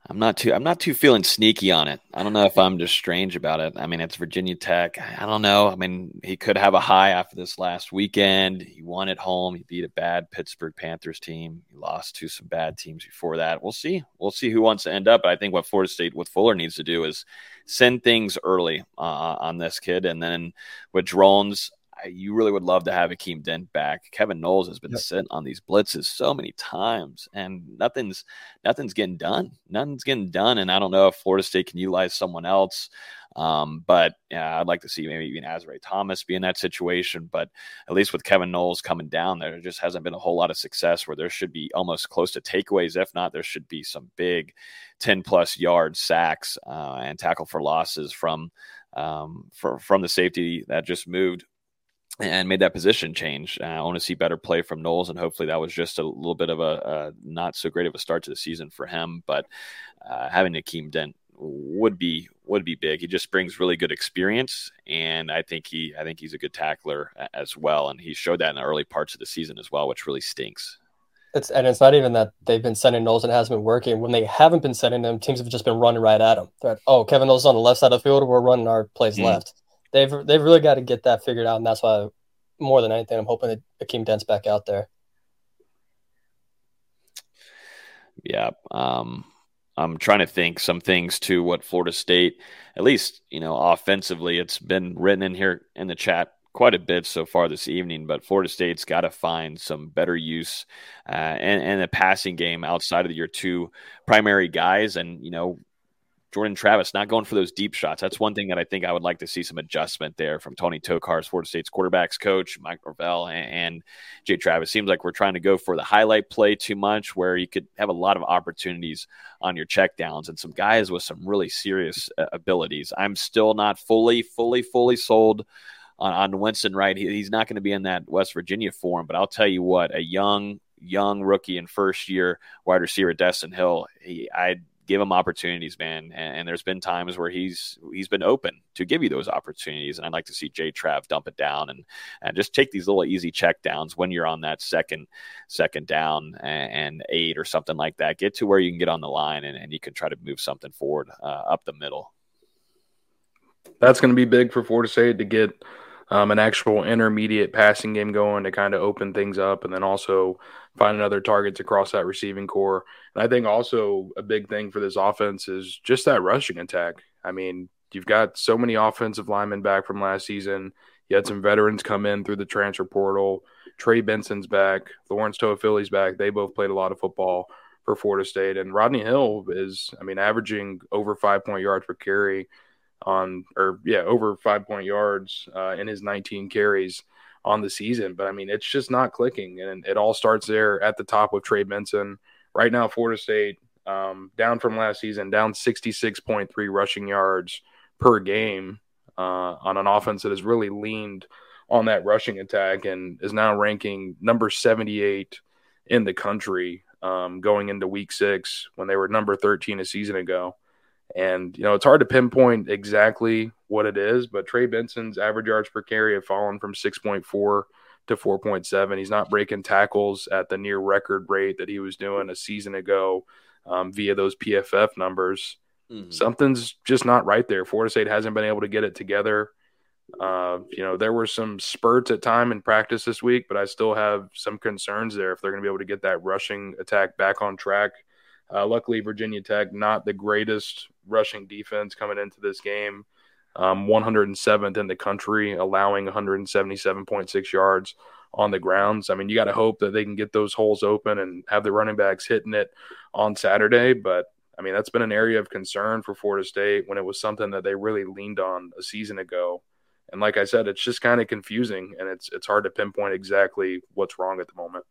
I'm not too I'm not too feeling sneaky on it. I don't know if I'm just strange about it. I mean, it's Virginia Tech. I don't know. I mean, he could have a high after this last weekend. He won at home. He beat a bad Pittsburgh Panthers team. He lost to some bad teams before that. We'll see. We'll see who wants to end up. I think what Florida State with Fuller needs to do is send things early uh, on this kid, and then with drones, you really would love to have Akeem Dent back. Kevin Knowles has been yep. sent on these blitzes so many times, and nothing's nothing's getting done. Nothing's getting done, and I don't know if Florida State can utilize someone else. Um, but yeah, I'd like to see maybe even Azrae Thomas be in that situation. But at least with Kevin Knowles coming down, there just hasn't been a whole lot of success where there should be almost close to takeaways. If not, there should be some big 10 plus yard sacks uh, and tackle for losses from um, for, from the safety that just moved and made that position change. Uh, I want to see better play from Knowles, and hopefully that was just a little bit of a, a not so great of a start to the season for him. But uh, having Akeem Dent would be would be big. He just brings really good experience, and I think he I think he's a good tackler as well. And he showed that in the early parts of the season as well, which really stinks. It's and it's not even that they've been sending Knowles and it hasn't been working. When they haven't been sending them, teams have just been running right at him. Like, oh, Kevin Knowles on the left side of the field. We're running our plays mm-hmm. left they've they've really got to get that figured out, and that's why more than anything, I'm hoping that Akeem Dent's back out there. Yeah. Um, I'm trying to think some things to what Florida State, at least, you know, offensively, it's been written in here in the chat quite a bit so far this evening, but Florida State's got to find some better use uh, and, and a passing game outside of your two primary guys. And, you know, Jordan Travis not going for those deep shots. That's one thing that I think I would like to see some adjustment there from Tony Tokarz Florida State's quarterbacks coach, Mike Norvell, and, Jay Travis. Seems like we're trying to go for the highlight play too much, where you could have a lot of opportunities on your checkdowns and some guys with some really serious uh, abilities. I'm still not fully, fully, fully sold on, on Winston Wright. He, he's not going to be in that West Virginia form, but I'll tell you what, a young young rookie and first year wide receiver Destyn Hill, he, I give him opportunities, man. And, and, there's been times where he's he's been open to give you those opportunities. And I'd like to see Jay Trav dump it down and and just take these little easy check downs when you're on that second second down and, and eight or something like that. Get to where you can get on the line and, and you can try to move something forward uh, up the middle. That's going to be big for Florida State to get um, an actual intermediate passing game going to kind of open things up, and then also finding other targets across that receiving corps. And I think also a big thing for this offense is just that rushing attack. I mean, you've got so many offensive linemen back from last season. You had some veterans come in through the transfer portal. Trey Benson's back. Lawrence Toafili's back. They both played a lot of football for Florida State. And Rodney Hill is, I mean, averaging over five point yards per carry on, or yeah, over five point yards uh, in his 19 carries on the season. But I mean, it's just not clicking, and it all starts there at the top with Trey Benson. Right now, Florida State um, down from last season, down 66.3 rushing yards per game uh, on an offense that has really leaned on that rushing attack and is now ranking number 78 in the country um, going into week six when they were number 13 a season ago. And, you know, it's hard to pinpoint exactly what it is, but Trey Benson's average yards per carry have fallen from 6.4 to 4.7. He's not breaking tackles at the near record rate that he was doing a season ago um, via those PFF numbers. Mm-hmm. Something's just not right there. Florida State hasn't been able to get it together. Uh, you know, there were some spurts at time in practice this week, but I still have some concerns there if they're going to be able to get that rushing attack back on track uh, luckily, Virginia Tech not the greatest rushing defense coming into this game. Um, 107th in the country, allowing 177.6 yards on the grounds. I mean, you got to hope that they can get those holes open and have the running backs hitting it on Saturday. But I mean, that's been an area of concern for Florida State when it was something that they really leaned on a season ago. And like I said, it's just kind of confusing and it's it's hard to pinpoint exactly what's wrong at the moment.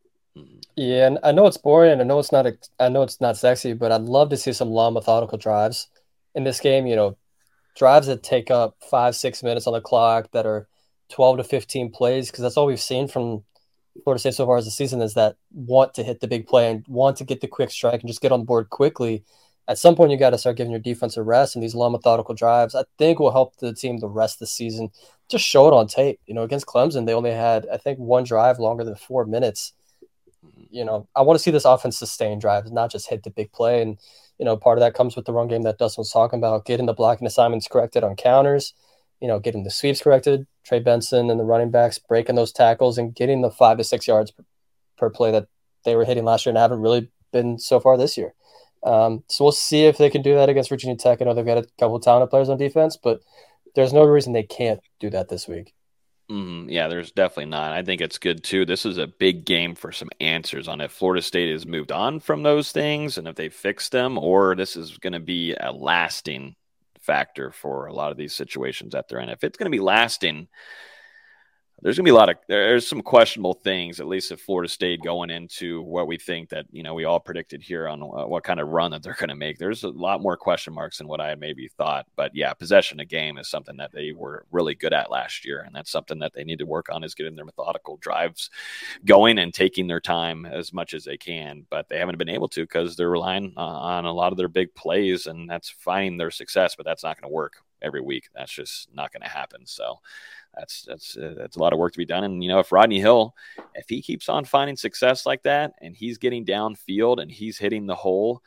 Yeah, and I know it's boring, and I know it's not. I know it's not sexy, but I'd love to see some long, methodical drives in this game. You know, drives that take up five, six minutes on the clock that are twelve to fifteen plays, because that's all we've seen from Florida State so far as the season is that want to hit the big play and want to get the quick strike and just get on board quickly. At some point, you got to start giving your defense a rest, and these long, methodical drives, I think, will help the team the rest of the season. Just show it on tape. You know, against Clemson, they only had, I think, one drive longer than four minutes you know, I want to see this offense sustain drives, not just hit the big play. And, you know, part of that comes with the run game that Dustin was talking about, getting the blocking assignments corrected on counters, you know, getting the sweeps corrected, Trey Benson and the running backs breaking those tackles and getting the five to six yards per, per play that they were hitting last year and haven't really been so far this year. Um, so we'll see if they can do that against Virginia Tech. I know they've got a couple talented players on defense, but there's no reason they can't do that this week. Mm, yeah, there's definitely not. I think it's good too. This is a big game for some answers on if Florida State has moved on from those things and if they fixed them, or this is going to be a lasting factor for a lot of these situations that they're in. If it's going to be lasting, there's going to be a lot of there's some questionable things at least at Florida State going into what we think that you know we all predicted here on uh, what kind of run that they're going to make. There's a lot more question marks than what I maybe thought, but yeah, possession of game is something that they were really good at last year, and that's something that they need to work on is getting their methodical drives going and taking their time as much as they can. But they haven't been able to because they're relying uh, on a lot of their big plays, and that's finding their success, but that's not going to work every week. That's just not going to happen. So that's that's uh, that's a lot of work to be done. And you know, if Rodney Hill, if he keeps on finding success like that, and he's getting downfield and he's hitting the hole,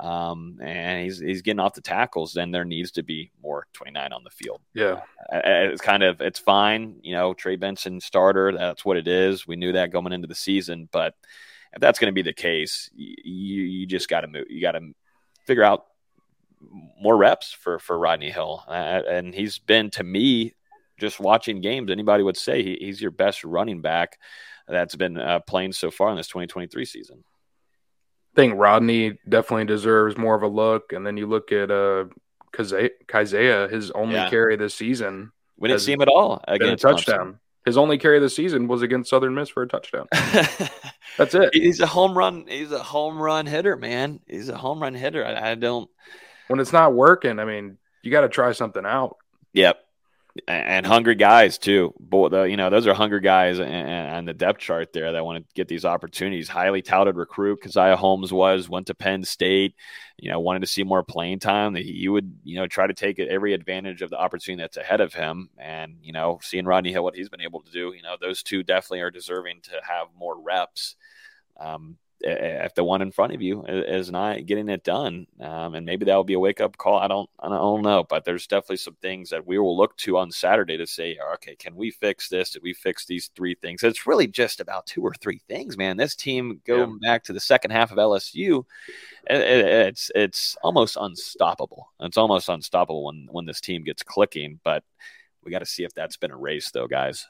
um, and he's he's getting off the tackles, then there needs to be more 29 on the field. Yeah, uh, it's kind of it's fine. You know, Trey Benson starter. That's what it is. We knew that going into the season, but if that's going to be the case, you you just got to move. You got to figure out more reps for for Rodney Hill, uh, and he's been to me just watching games. Anybody would say he, he's your best running back that's been uh, playing so far in this 2023 season. I think Rodney definitely deserves more of a look, and then you look at uh Caziah, his only yeah. carry this season. We didn't see him at all against a touchdown. His only carry this season was against Southern Miss for a touchdown. That's it. He's a home run. He's a home run hitter, man. He's a home run hitter. I, I don't. When it's not working, I mean, you got to try something out. Yep and hungry guys too. But you know, those are hungry guys on the depth chart there that want to get these opportunities. Highly touted recruit, Caziah Holmes was went to Penn State. You know, wanted to see more playing time. He would you know try to take every advantage of the opportunity that's ahead of him. And you know, seeing Rodney Hill what he's been able to do, you know, those two definitely are deserving to have more reps. Um, if the one in front of you is not getting it done, um, and maybe that will be a wake up call. I don't, I don't know, but there's definitely some things that we will look to on Saturday to say, okay, can we fix this? Did we fix these three things? It's really just about two or three things, man. This team going yeah. back to the second half of LSU, it, it, it's it's almost unstoppable. It's almost unstoppable when when this team gets clicking, but we got to see if that's been erased, though, guys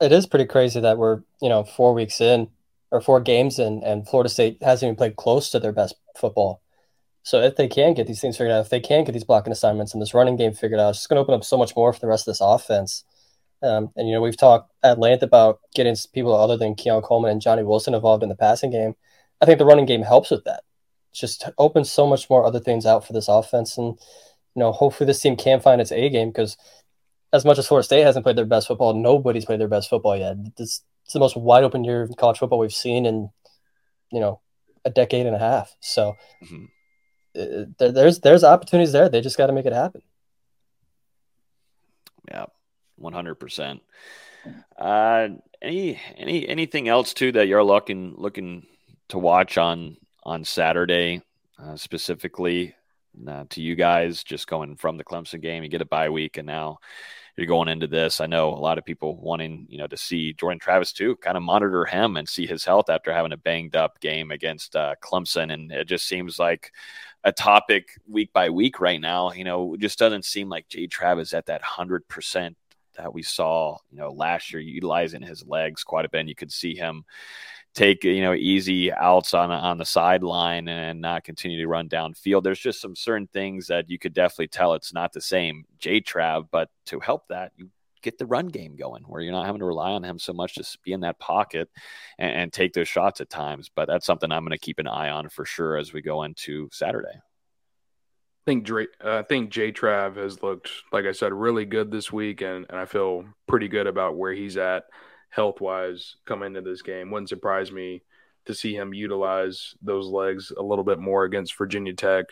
it is pretty crazy that we're you know four weeks in or four games in, and Florida State hasn't even played close to their best football. So if they can get these things figured out, if they can get these blocking assignments and this running game figured out, it's going to open up so much more for the rest of this offense. Um, and you know we've talked at length about getting people other than Keon Coleman and Johnny Wilson involved in the passing game. I think the running game helps with that. It just opens so much more other things out for this offense, and you know hopefully this team can find its A game because as much as Florida State hasn't played their best football, nobody's played their best football yet. This it's the most wide open year of college football we've seen in, you know, a decade and a half. So mm-hmm. Uh, there, there's there's opportunities there. They just got to make it happen. Yeah, one hundred percent. Uh, any any anything else too that you're looking looking to watch on on Saturday uh, specifically uh, to you guys? Just going from the Clemson game, you get a bye week, and now you're going into this. I know a lot of people wanting, you know, to see Jordan Travis too, kind of monitor him and see his health after having a banged up game against uh, Clemson. And it just seems like a topic week by week right now. You know, just doesn't seem like Jay Travis at that hundred percent that we saw, you know, last year, utilizing his legs quite a bit. And you could see him take you know easy outs on on the sideline and not continue to run downfield. There's just some certain things that you could definitely tell it's not the same J Trav, but to help that you get the run game going where you're not having to rely on him so much to be in that pocket and, and take those shots at times. But that's something I'm going to keep an eye on for sure as we go into Saturday. I think Dre, uh, I think J Trav has looked, like I said, really good this week, and, and I feel pretty good about where he's at health wise come into this game. Wouldn't surprise me to see him utilize those legs a little bit more against Virginia Tech.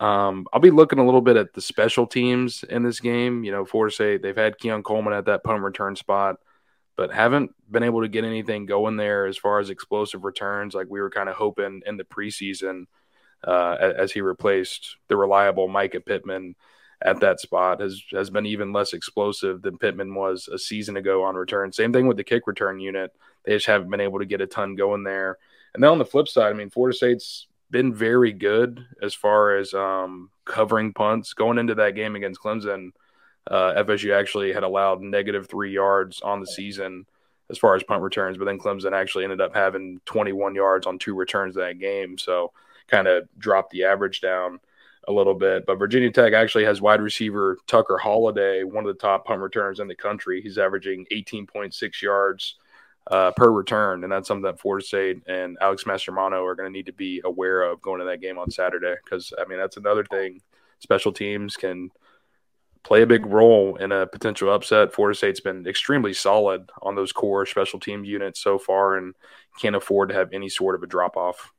Um, I'll be looking a little bit at the special teams in this game. You know, Florida State, they've had Keon Coleman at that punt return spot, but haven't been able to get anything going there as far as explosive returns like we were kind of hoping in the preseason uh, as he replaced the reliable Mycah Pittman at that spot has has been even less explosive than Pittman was a season ago on return. Same thing with the kick return unit; they just haven't been able to get a ton going there. And then on the flip side, I mean, Florida State's been very good as far as um, covering punts going into that game against Clemson. Uh, FSU actually had allowed negative three yards on the season as far as punt returns, but then Clemson actually ended up having 21 yards on two returns that game, so kind of dropped the average down a little bit. But Virginia Tech actually has wide receiver Tucker Holloway, one of the top punt returners in the country. He's averaging 18.6 yards uh, per return, and that's something that Florida State and Alex Mastromanno are going to need to be aware of going to that game on Saturday. Because I mean, that's another thing. Special teams can play a big role in a potential upset. Florida State's been extremely solid on those core special team units so far, and can't afford to have any sort of a drop off.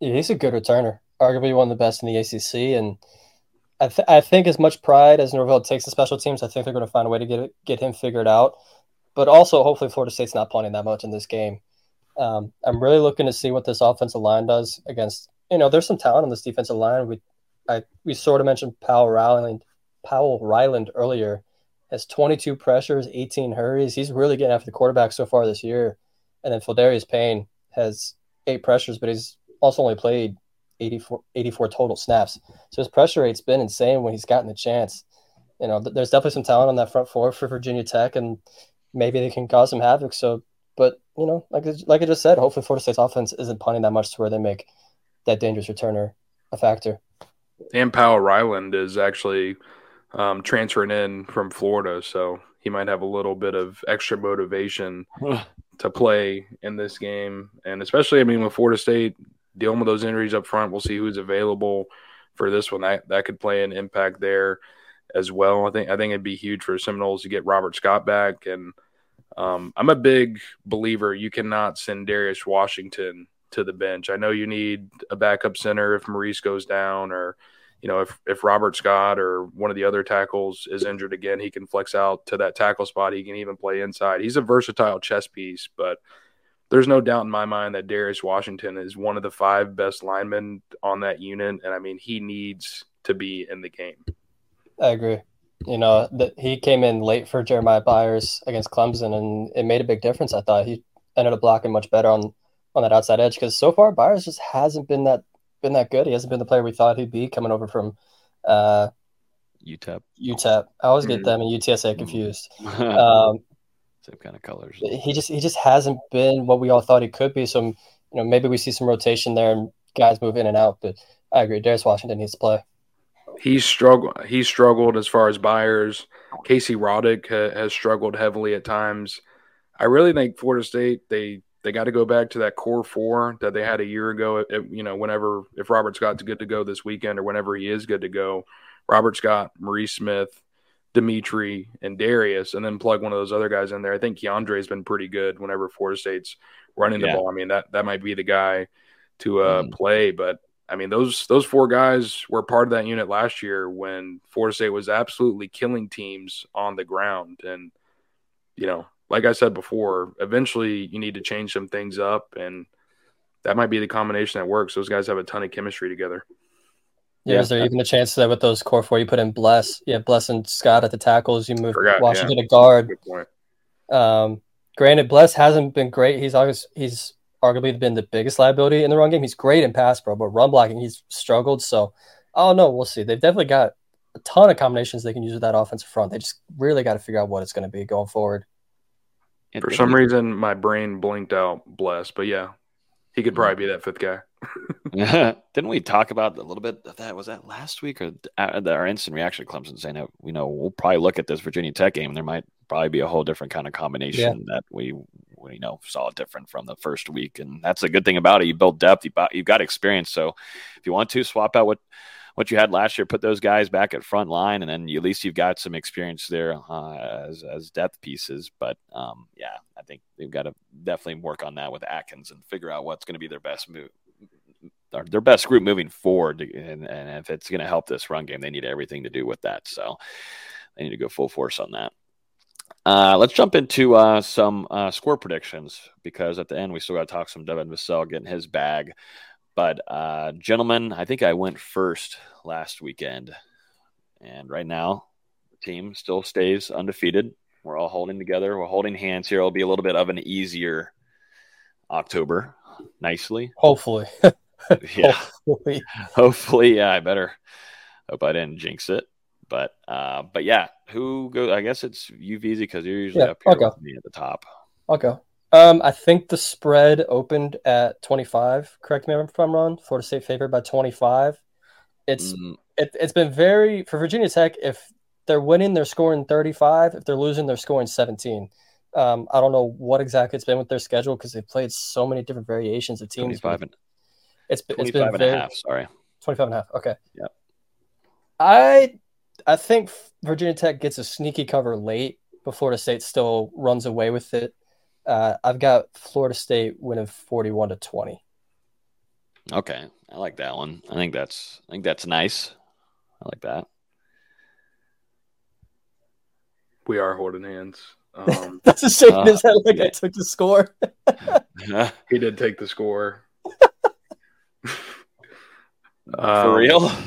Yeah, he's a good returner arguably one of the best in the ACC. And I, th- I think as much pride as Norvell takes the special teams, I think they're going to find a way to get it, get him figured out. But also, hopefully, Florida State's not punting that much in this game. Um, I'm really looking to see what this offensive line does against. You know, there's some talent on this defensive line. We, I, we sort of mentioned Powell Ryland, Powell Ryland earlier. Has 22 pressures, 18 hurries. He's really getting after the quarterback so far this year. And then Pheldarius Payne has eight pressures, but he's also only played 84, 84 total snaps. So his pressure rate's been insane when he's gotten the chance. You know, there's definitely some talent on that front four for Virginia Tech, and maybe they can cause some havoc. So, but you know, like like I just said, hopefully Florida State's offense isn't punting that much to where they make that dangerous returner a factor. And Powell Ryland is actually um, transferring in from Florida, so he might have a little bit of extra motivation to play in this game. And especially, I mean, with Florida State dealing with those injuries up front, we'll see who's available for this one. That that could play an impact there as well. I think I think it'd be huge for Seminoles to get Robert Scott back. And um, I'm a big believer you cannot send Darius Washington to the bench. I know you need a backup center if Maurice goes down or you know, if if Robert Scott or one of the other tackles is injured again, he can flex out to that tackle spot. He can even play inside. He's a versatile chess piece, but there's no doubt in my mind that Darius Washington is one of the five best linemen on that unit, and I mean he needs to be in the game. I agree. You know that he came in late for Jeremiah Byers against Clemson, and it made a big difference. I thought he ended up blocking much better on on that outside edge because so far Byers just hasn't been that been that good. He hasn't been the player we thought he'd be coming over from uh, UTEP. UTEP. I always get mm. them and UTSA confused. um, Same kind of colors. He just he just hasn't been what we all thought he could be. So you know maybe we see some rotation there and guys move in and out. But I agree, Darius Washington needs to play. He's struggled. He's struggled as far as Byers. Casey Roddick ha- has struggled heavily at times. I really think Florida State they they got to go back to that core four that they had a year ago. It, you know, whenever if Robert Scott's good to go this weekend or whenever he is good to go, Robert Scott, Maurice Smith, Dimitri, and Darius, and then plug one of those other guys in there. I think Keandre's been pretty good whenever Florida State's running the ball. I mean that that might be the guy to uh, mm. play, but I mean those those four guys were part of that unit last year when Florida State was absolutely killing teams on the ground, and you know like I said before, eventually you need to change some things up, and that might be the combination that works. Those guys have a ton of chemistry together. Yeah, yeah. is there even a chance that with those core four you put in Bless? Yeah, Bless and Scott at the tackles. You move Forgot, Washington yeah. to guard. Good point. Um, granted, Bless hasn't been great. He's always he's arguably been the biggest liability in the run game. He's great in pass pro, but run blocking he's struggled. So I don't know. We'll see. They've definitely got a ton of combinations they can use with that offensive front. They just really got to figure out what it's going to be going forward. For some reason, my brain blinked out Bless, but yeah, he could probably be that fifth guy. Didn't we talk about a little bit of that? Was that last week or our instant reaction to Clemson saying that we know we'll probably look at this Virginia Tech game. And there might probably be a whole different kind of combination yeah. that we we know saw different from the first week, and that's a good thing about it. You build depth, you you've got experience. So if you want to swap out what what you had last year, put those guys back at front line, and then at least you've got some experience there uh, as as depth pieces. But um, yeah, I think they've got to definitely work on that with Atkins and figure out what's going to be their best move, their best group moving forward. And, and if it's going to help this run game, they need everything to do with that. So they need to go full force on that. Uh, let's jump into uh, some uh, score predictions because at the end we still got to talk some Devin Vassell getting his bag. But uh, gentlemen, I think I went first last weekend, and right now the team still stays undefeated. We're all holding together. We're holding hands here. It'll be a little bit of an easier October, nicely. Hopefully. yeah. Hopefully. Hopefully. Yeah. I better hope I didn't jinx it. But uh, but yeah, who go? I guess it's you, Veezy, because you're usually yeah, up here with me at the top. I'll go. Um, I think the spread opened at 25. Correct me if I'm wrong. Florida State favored by 25. It's mm. it, it's been very for Virginia Tech. If they're winning, they're scoring 35. If they're losing, they're scoring 17. Um, I don't know what exactly it's been with their schedule because they've played so many different variations of teams. 25 and, it's, it's been and very, a half, sorry. 25 and a half. Okay. Yeah. I I think Virginia Tech gets a sneaky cover late, but Florida State still runs away with it. Uh, I've got Florida State winning forty-one to twenty. Okay, I like that one. I think that's I think that's nice. I like that. We are holding hands. Um, that's a shake uh, his head like yeah. I took the score. he did take the score. For um, real?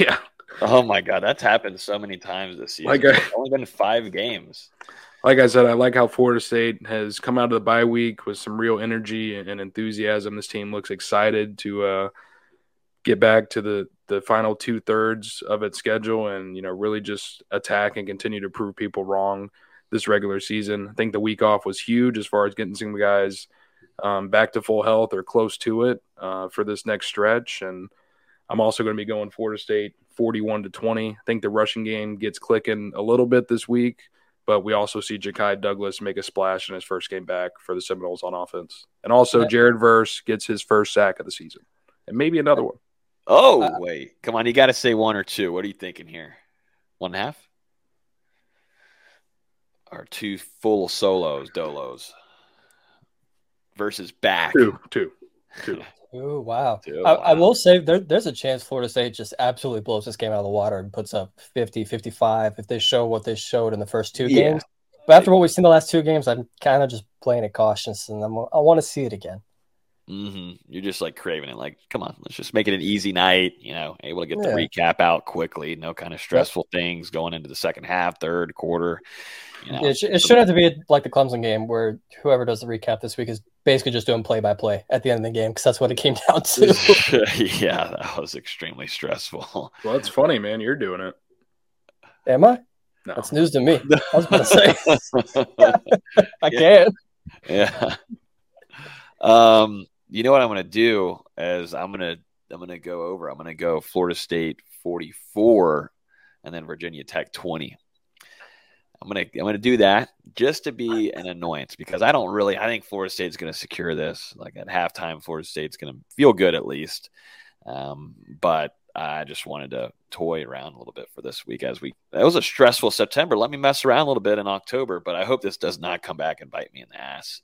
Yeah. Oh my god, that's happened so many times this year. Like I, it's only been five games. like I said, I like how Florida State has come out of the bye week with some real energy and enthusiasm. This team looks excited to uh, get back to the the final two thirds of its schedule and you know really just attack and continue to prove people wrong this regular season. I think the week off was huge as far as getting some guys um, back to full health or close to it uh, for this next stretch. And I'm also going to be going Florida State 41 to 20. I think the rushing game gets clicking a little bit this week, but we also see Ja'Khi Douglas make a splash in his first game back for the Seminoles on offense. And also. Jared Verse gets his first sack of the season and maybe another one. Oh, uh, wait. Come on. You got to say one or two. What are you thinking here? One and a half? Or two full solos, dolos versus back? Two, two, two. Oh wow. I, wow. I, will say there, there's a chance Florida State just absolutely blows this game out of the water and puts up 50, 55 if they show what they showed in the first two yeah. games. But after what we've seen the last two games, I'm kind of just playing it cautious and I'm, I want to see it again. Mm-hmm. You're just like craving it. Like, come on, let's just make it an easy night. You know, able to get yeah. the recap out quickly. No kind of stressful yep. things going into the second half, third quarter. You know, it, sh- it shouldn't have to be like the Clemson game where whoever does the recap this week is basically just doing play by play at the end of the game because that's what it came down to. yeah, that was extremely stressful. Well, it's funny, man. You're doing it. Am I? No. That's news to me. I was going to say. I can't. Yeah. Um, you know what I'm going to do is I'm going to I'm going to go over. I'm going to go Florida State 44 and then Virginia Tech 20. I'm gonna I'm gonna do that just to be an annoyance because I don't really I think Florida State's gonna secure this. Like at halftime, Florida State's gonna feel good at least. Um, but I just wanted to toy around a little bit for this week as we it was a stressful September. Let me mess around a little bit in October, but I hope this does not come back and bite me in the ass.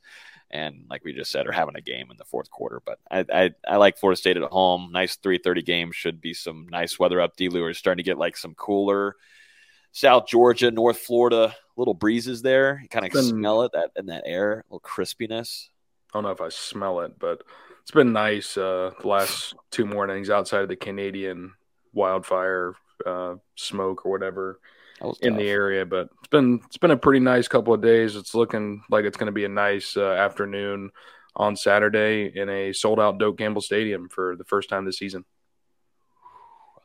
And like we just said, are having a game in the fourth quarter. But I, I, I like Florida State at home. Nice 3:30 game. Should be some nice weather up. D. Lure is starting to get like some cooler South Georgia, North Florida, little breezes there. You kind of been, smell it that in that air, a little crispiness. I don't know if I smell it, but it's been nice uh, the last two mornings outside of the Canadian wildfire uh, smoke or whatever in the area. But it's been it's been a pretty nice couple of days. It's looking like it's going to be a nice uh, afternoon on Saturday in a sold out Doak Campbell Stadium for the first time this season.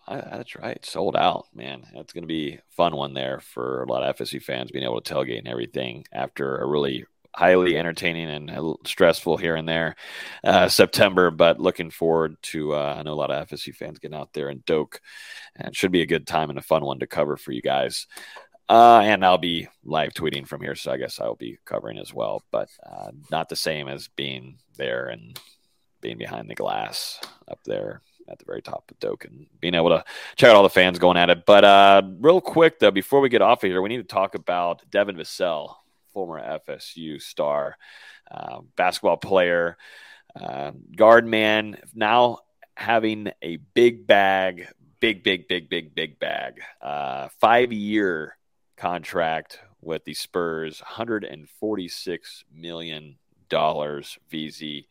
I, that's right. Sold out, man. That's going to be a fun one there for a lot of FSU fans being able to tailgate and everything after a really highly entertaining and stressful here and there uh, September. But looking forward to, uh, I know a lot of FSU fans getting out there and Doak, and should be a good time and a fun one to cover for you guys. Uh, and I'll be live tweeting from here, so I guess I'll be covering as well, but uh, not the same as being there and being behind the glass up there at the very top of Doak and being able to check out all the fans going at it. But uh, real quick though, before we get off of here, we need to talk about Devin Vassell, former FSU star, uh, basketball player, uh, guard man, now having a big bag, big, big, big, big, big bag, uh, five year contract with the Spurs, 146 million dollars. VZ.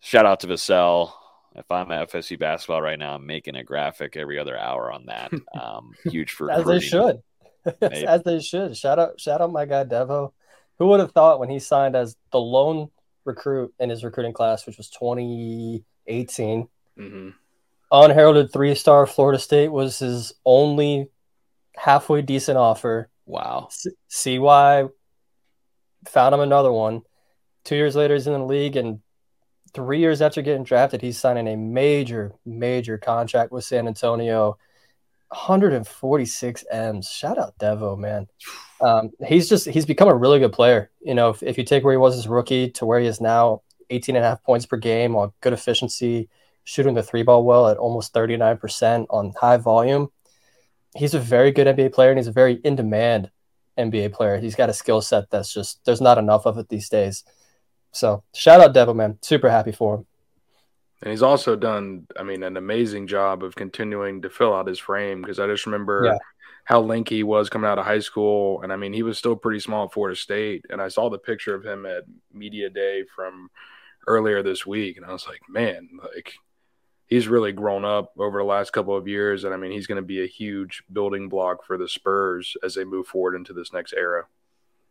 Shout out to Vassell if I'm at FSU basketball right now, I'm making a graphic every other hour on that. Um, huge for as they should, as they should. Shout out, shout out my guy Devo. Who would have thought when he signed as the lone recruit in his recruiting class, which was 2018, mm-hmm. unheralded three star Florida State was his only halfway decent offer. Wow. C- CY found him another one. Two years later, he's in the league and three years after getting drafted, he's signing a major, major contract with San Antonio. 146 M's. Shout out Devo, man. Um, he's just he's become a really good player. You know, if, if you take where he was as a rookie to where he is now, 18 and a half points per game on good efficiency, shooting the three ball well at almost 39% on high volume. He's a very good NBA player and he's a very in demand NBA player. He's got a skill set that's just there's not enough of it these days. So shout out Devil Man. Super happy for him. And he's also done, I mean, an amazing job of continuing to fill out his frame because I just remember yeah. how lanky he was coming out of high school. And I mean, he was still pretty small at Florida State. And I saw the picture of him at Media Day from earlier this week. And I was like, man, like he's really grown up over the last couple of years. And I mean, he's going to be a huge building block for the Spurs as they move forward into this next era.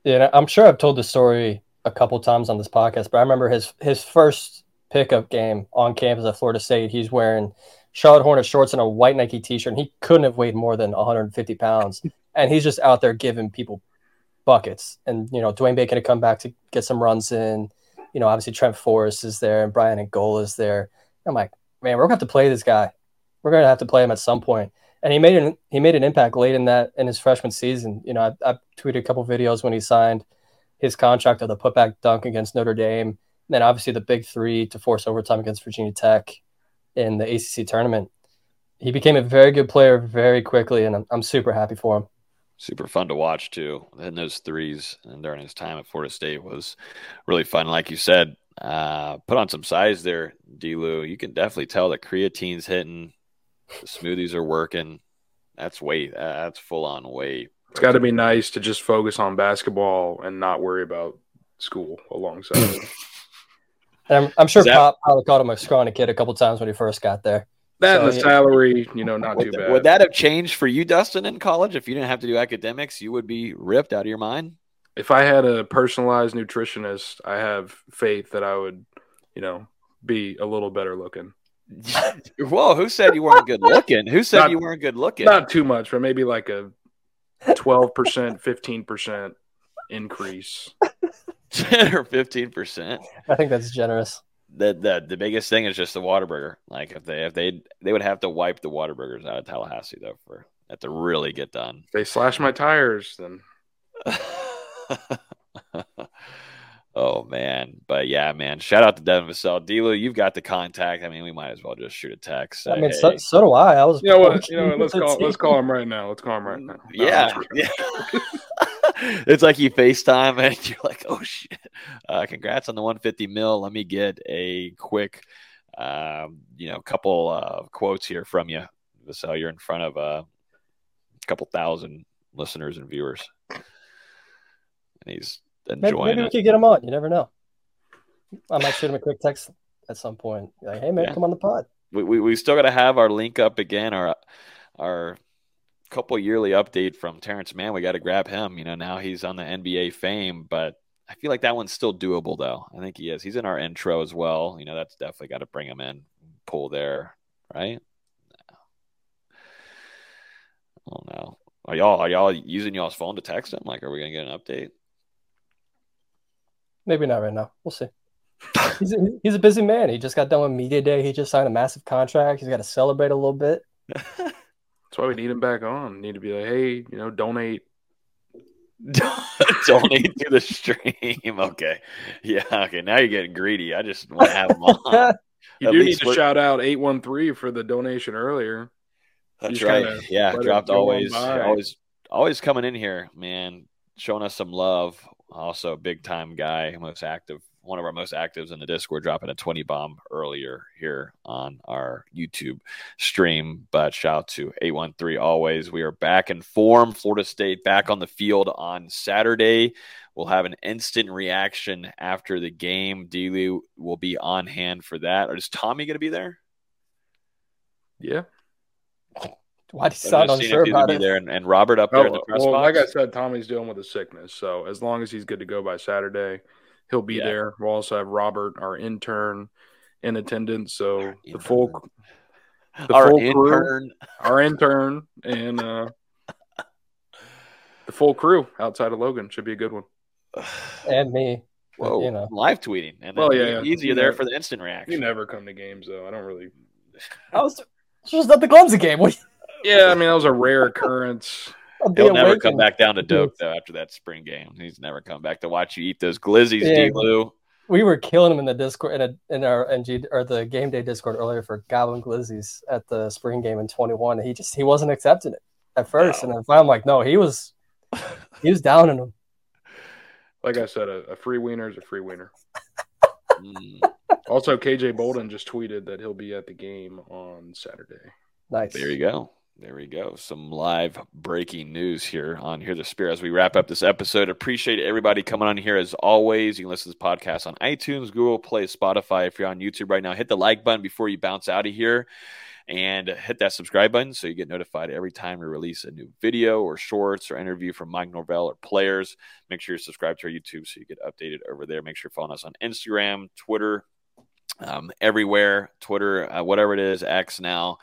Yeah, I'm sure I've told the story a couple times on this podcast, but I remember his his first pickup game on campus at Florida State. He's wearing Charlotte Hornet shorts and a white Nike T-shirt, and he couldn't have weighed more than 150 pounds. and he's just out there giving people buckets. And you know, Dwayne Bacon to come back to get some runs in. You know, obviously Trent Forrest is there, and Braian Angola is there. I'm like, man, we're gonna have to play this guy. We're gonna have to play him at some point. And he made an he made an impact late in that in his freshman season. You know, I, I tweeted a couple videos when he signed his contract of the putback dunk against Notre Dame. And then obviously the big three to force overtime against Virginia Tech in the ACC tournament. He became a very good player very quickly, and I'm, I'm super happy for him. Super fun to watch too. And those threes and during his time at Florida State was really fun. Like you said, uh, put on some size there, Delu. You can definitely tell that creatine's hitting, the smoothies are working. That's weight. That's full on weight. It's got to be nice to just focus on basketball and not worry about school alongside it. I'm, I'm, sure that, Pop probably called him a scrawny kid a couple times when he first got there. That so, and the yeah. salary, you know, not would, too bad. Would that have changed for you, Dustin, in college? If you didn't have to do academics, you would be ripped out of your mind. If I had a personalized nutritionist, I have faith that I would, you know, be a little better looking. Whoa, who said you weren't good looking? Who said not, you weren't good looking? Not too much, but maybe like a 12%, 15% increase. 10 or 15%. I think that's generous. The, the the biggest thing is just the Whataburger. Like if they if they they would have to wipe the Whataburgers out of Tallahassee though for that to really get done. If they slash my tires, then Oh man, but yeah, man. Shout out to Devin Vassell. Delu, you've got the contact. I mean, we might as well just shoot a text. I mean, hey. so, so, do I. I was. You know what? You know what? Let's call. Let's call him right now. Let's call him right now. Yeah, yeah. it's like you FaceTime and you're like, oh shit! Uh, congrats on the 150 mil. Let me get a quick, um, you know, couple uh, quotes here from you. So you're in front of uh, a couple thousand listeners and viewers, and he's enjoying maybe, maybe we could get him on. You never know. I might shoot him a quick text at some point. Like, hey man, yeah. come on the pod. We, we we still got to have our link up again. Our our couple yearly update from Terance Mann. We got to grab him. You know, now he's on the NBA fame, but I feel like that one's still doable though. I think he is. He's in our intro as well. You know, that's definitely got to bring him in. Pull there, right? Oh no. Are y'all are y'all using y'all's phone to text him? Like, are we gonna get an update? Maybe not right now. We'll see. he's, a, he's a busy man. He just got done with media day. He just signed a massive contract. He's got to celebrate a little bit. That's why we need him back on. Need to be like, hey, you know, donate. donate to the stream. Okay. Yeah. Okay. Now you're getting greedy. I just want to have him on. you At do need to shout out 813 for the donation earlier. That's right. Yeah. Dropped always, always, always coming in here, man, showing us some love also a big time guy, most active, one of our most actives in the Discord, dropping a 20 bomb earlier here on our YouTube stream. But shout out to 813 always. We are back in form. Florida State back on the field on Saturday. We'll have an instant reaction after the game. Dealey will be on hand for that. Or is Tommy going to be there? Yeah. Oh, Why do you sound unsure about it? There and, and, Robert up there oh, in the press well, box. Like I said, Tommy's dealing with a sickness, so as long as he's good to go by Saturday, he'll be yeah. there. We'll also have Robert, our intern, in attendance. So the full, the our full intern, crew, our intern, and uh, the full crew outside of Logan should be a good one. And me. Whoa, you know. live tweeting. And well, yeah, easier there for the instant reaction. You never come to games though. I don't really. I was just at the Clemson game. What yeah, I mean that was a rare occurrence. He'll never come back down to Doak though after that spring game. He's never come back to watch you eat those glizzies, yeah. D. We were killing him in the Discord in, a, in our NG or the game day Discord earlier for gobbling glizzies at the spring game in 21. He just he wasn't accepting it at first, no. and then finally I'm like, no, he was he was down in him. Like I said, a, a free wiener is a free wiener. mm. Also, KJ Bolden just tweeted that he'll be at the game on Saturday. Nice. There you go. There we go. Some live breaking news here on Hear the Spear as we wrap up this episode. Appreciate everybody coming on here as always. You can listen to this podcast on iTunes, Google Play, Spotify. If you're on YouTube right now, hit the like button before you bounce out of here and hit that subscribe button so you get notified every time we release a new video or shorts or interview from Mike Norvell or players. Make sure you're subscribed to our YouTube so you get updated over there. Make sure you're following us on Instagram, Twitter, um, everywhere, Twitter, uh, whatever it is, X now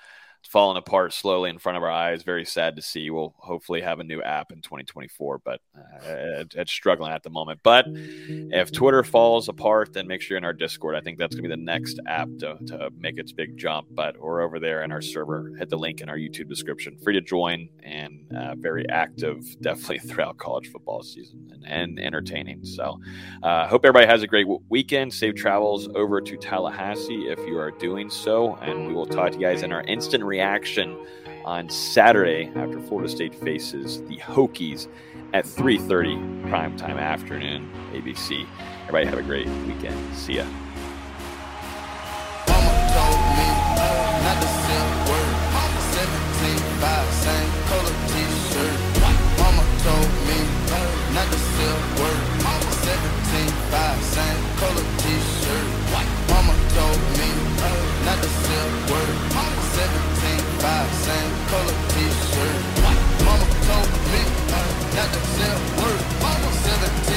falling apart slowly in front of our eyes. Very sad to see. We'll hopefully have a new app in 2024, but uh, it, it's struggling at the moment. But if Twitter falls apart, then make sure you're in our Discord. I think that's going to be the next app to, to make its big jump. But we're over there in our server. Hit the link in our YouTube description. Free to join and uh, very active, definitely throughout college football season and, and entertaining. So, uh, hope everybody has a great weekend. Safe travels over to Tallahassee if you are doing so. And we will talk to you guys in our instant reaction on Saturday after Florida State faces the Hokies at 3:30 primetime afternoon ABC. Everybody have a great weekend. See ya. not word. 17, same color t-shirt. Mama told me uh, not to sell word. 17.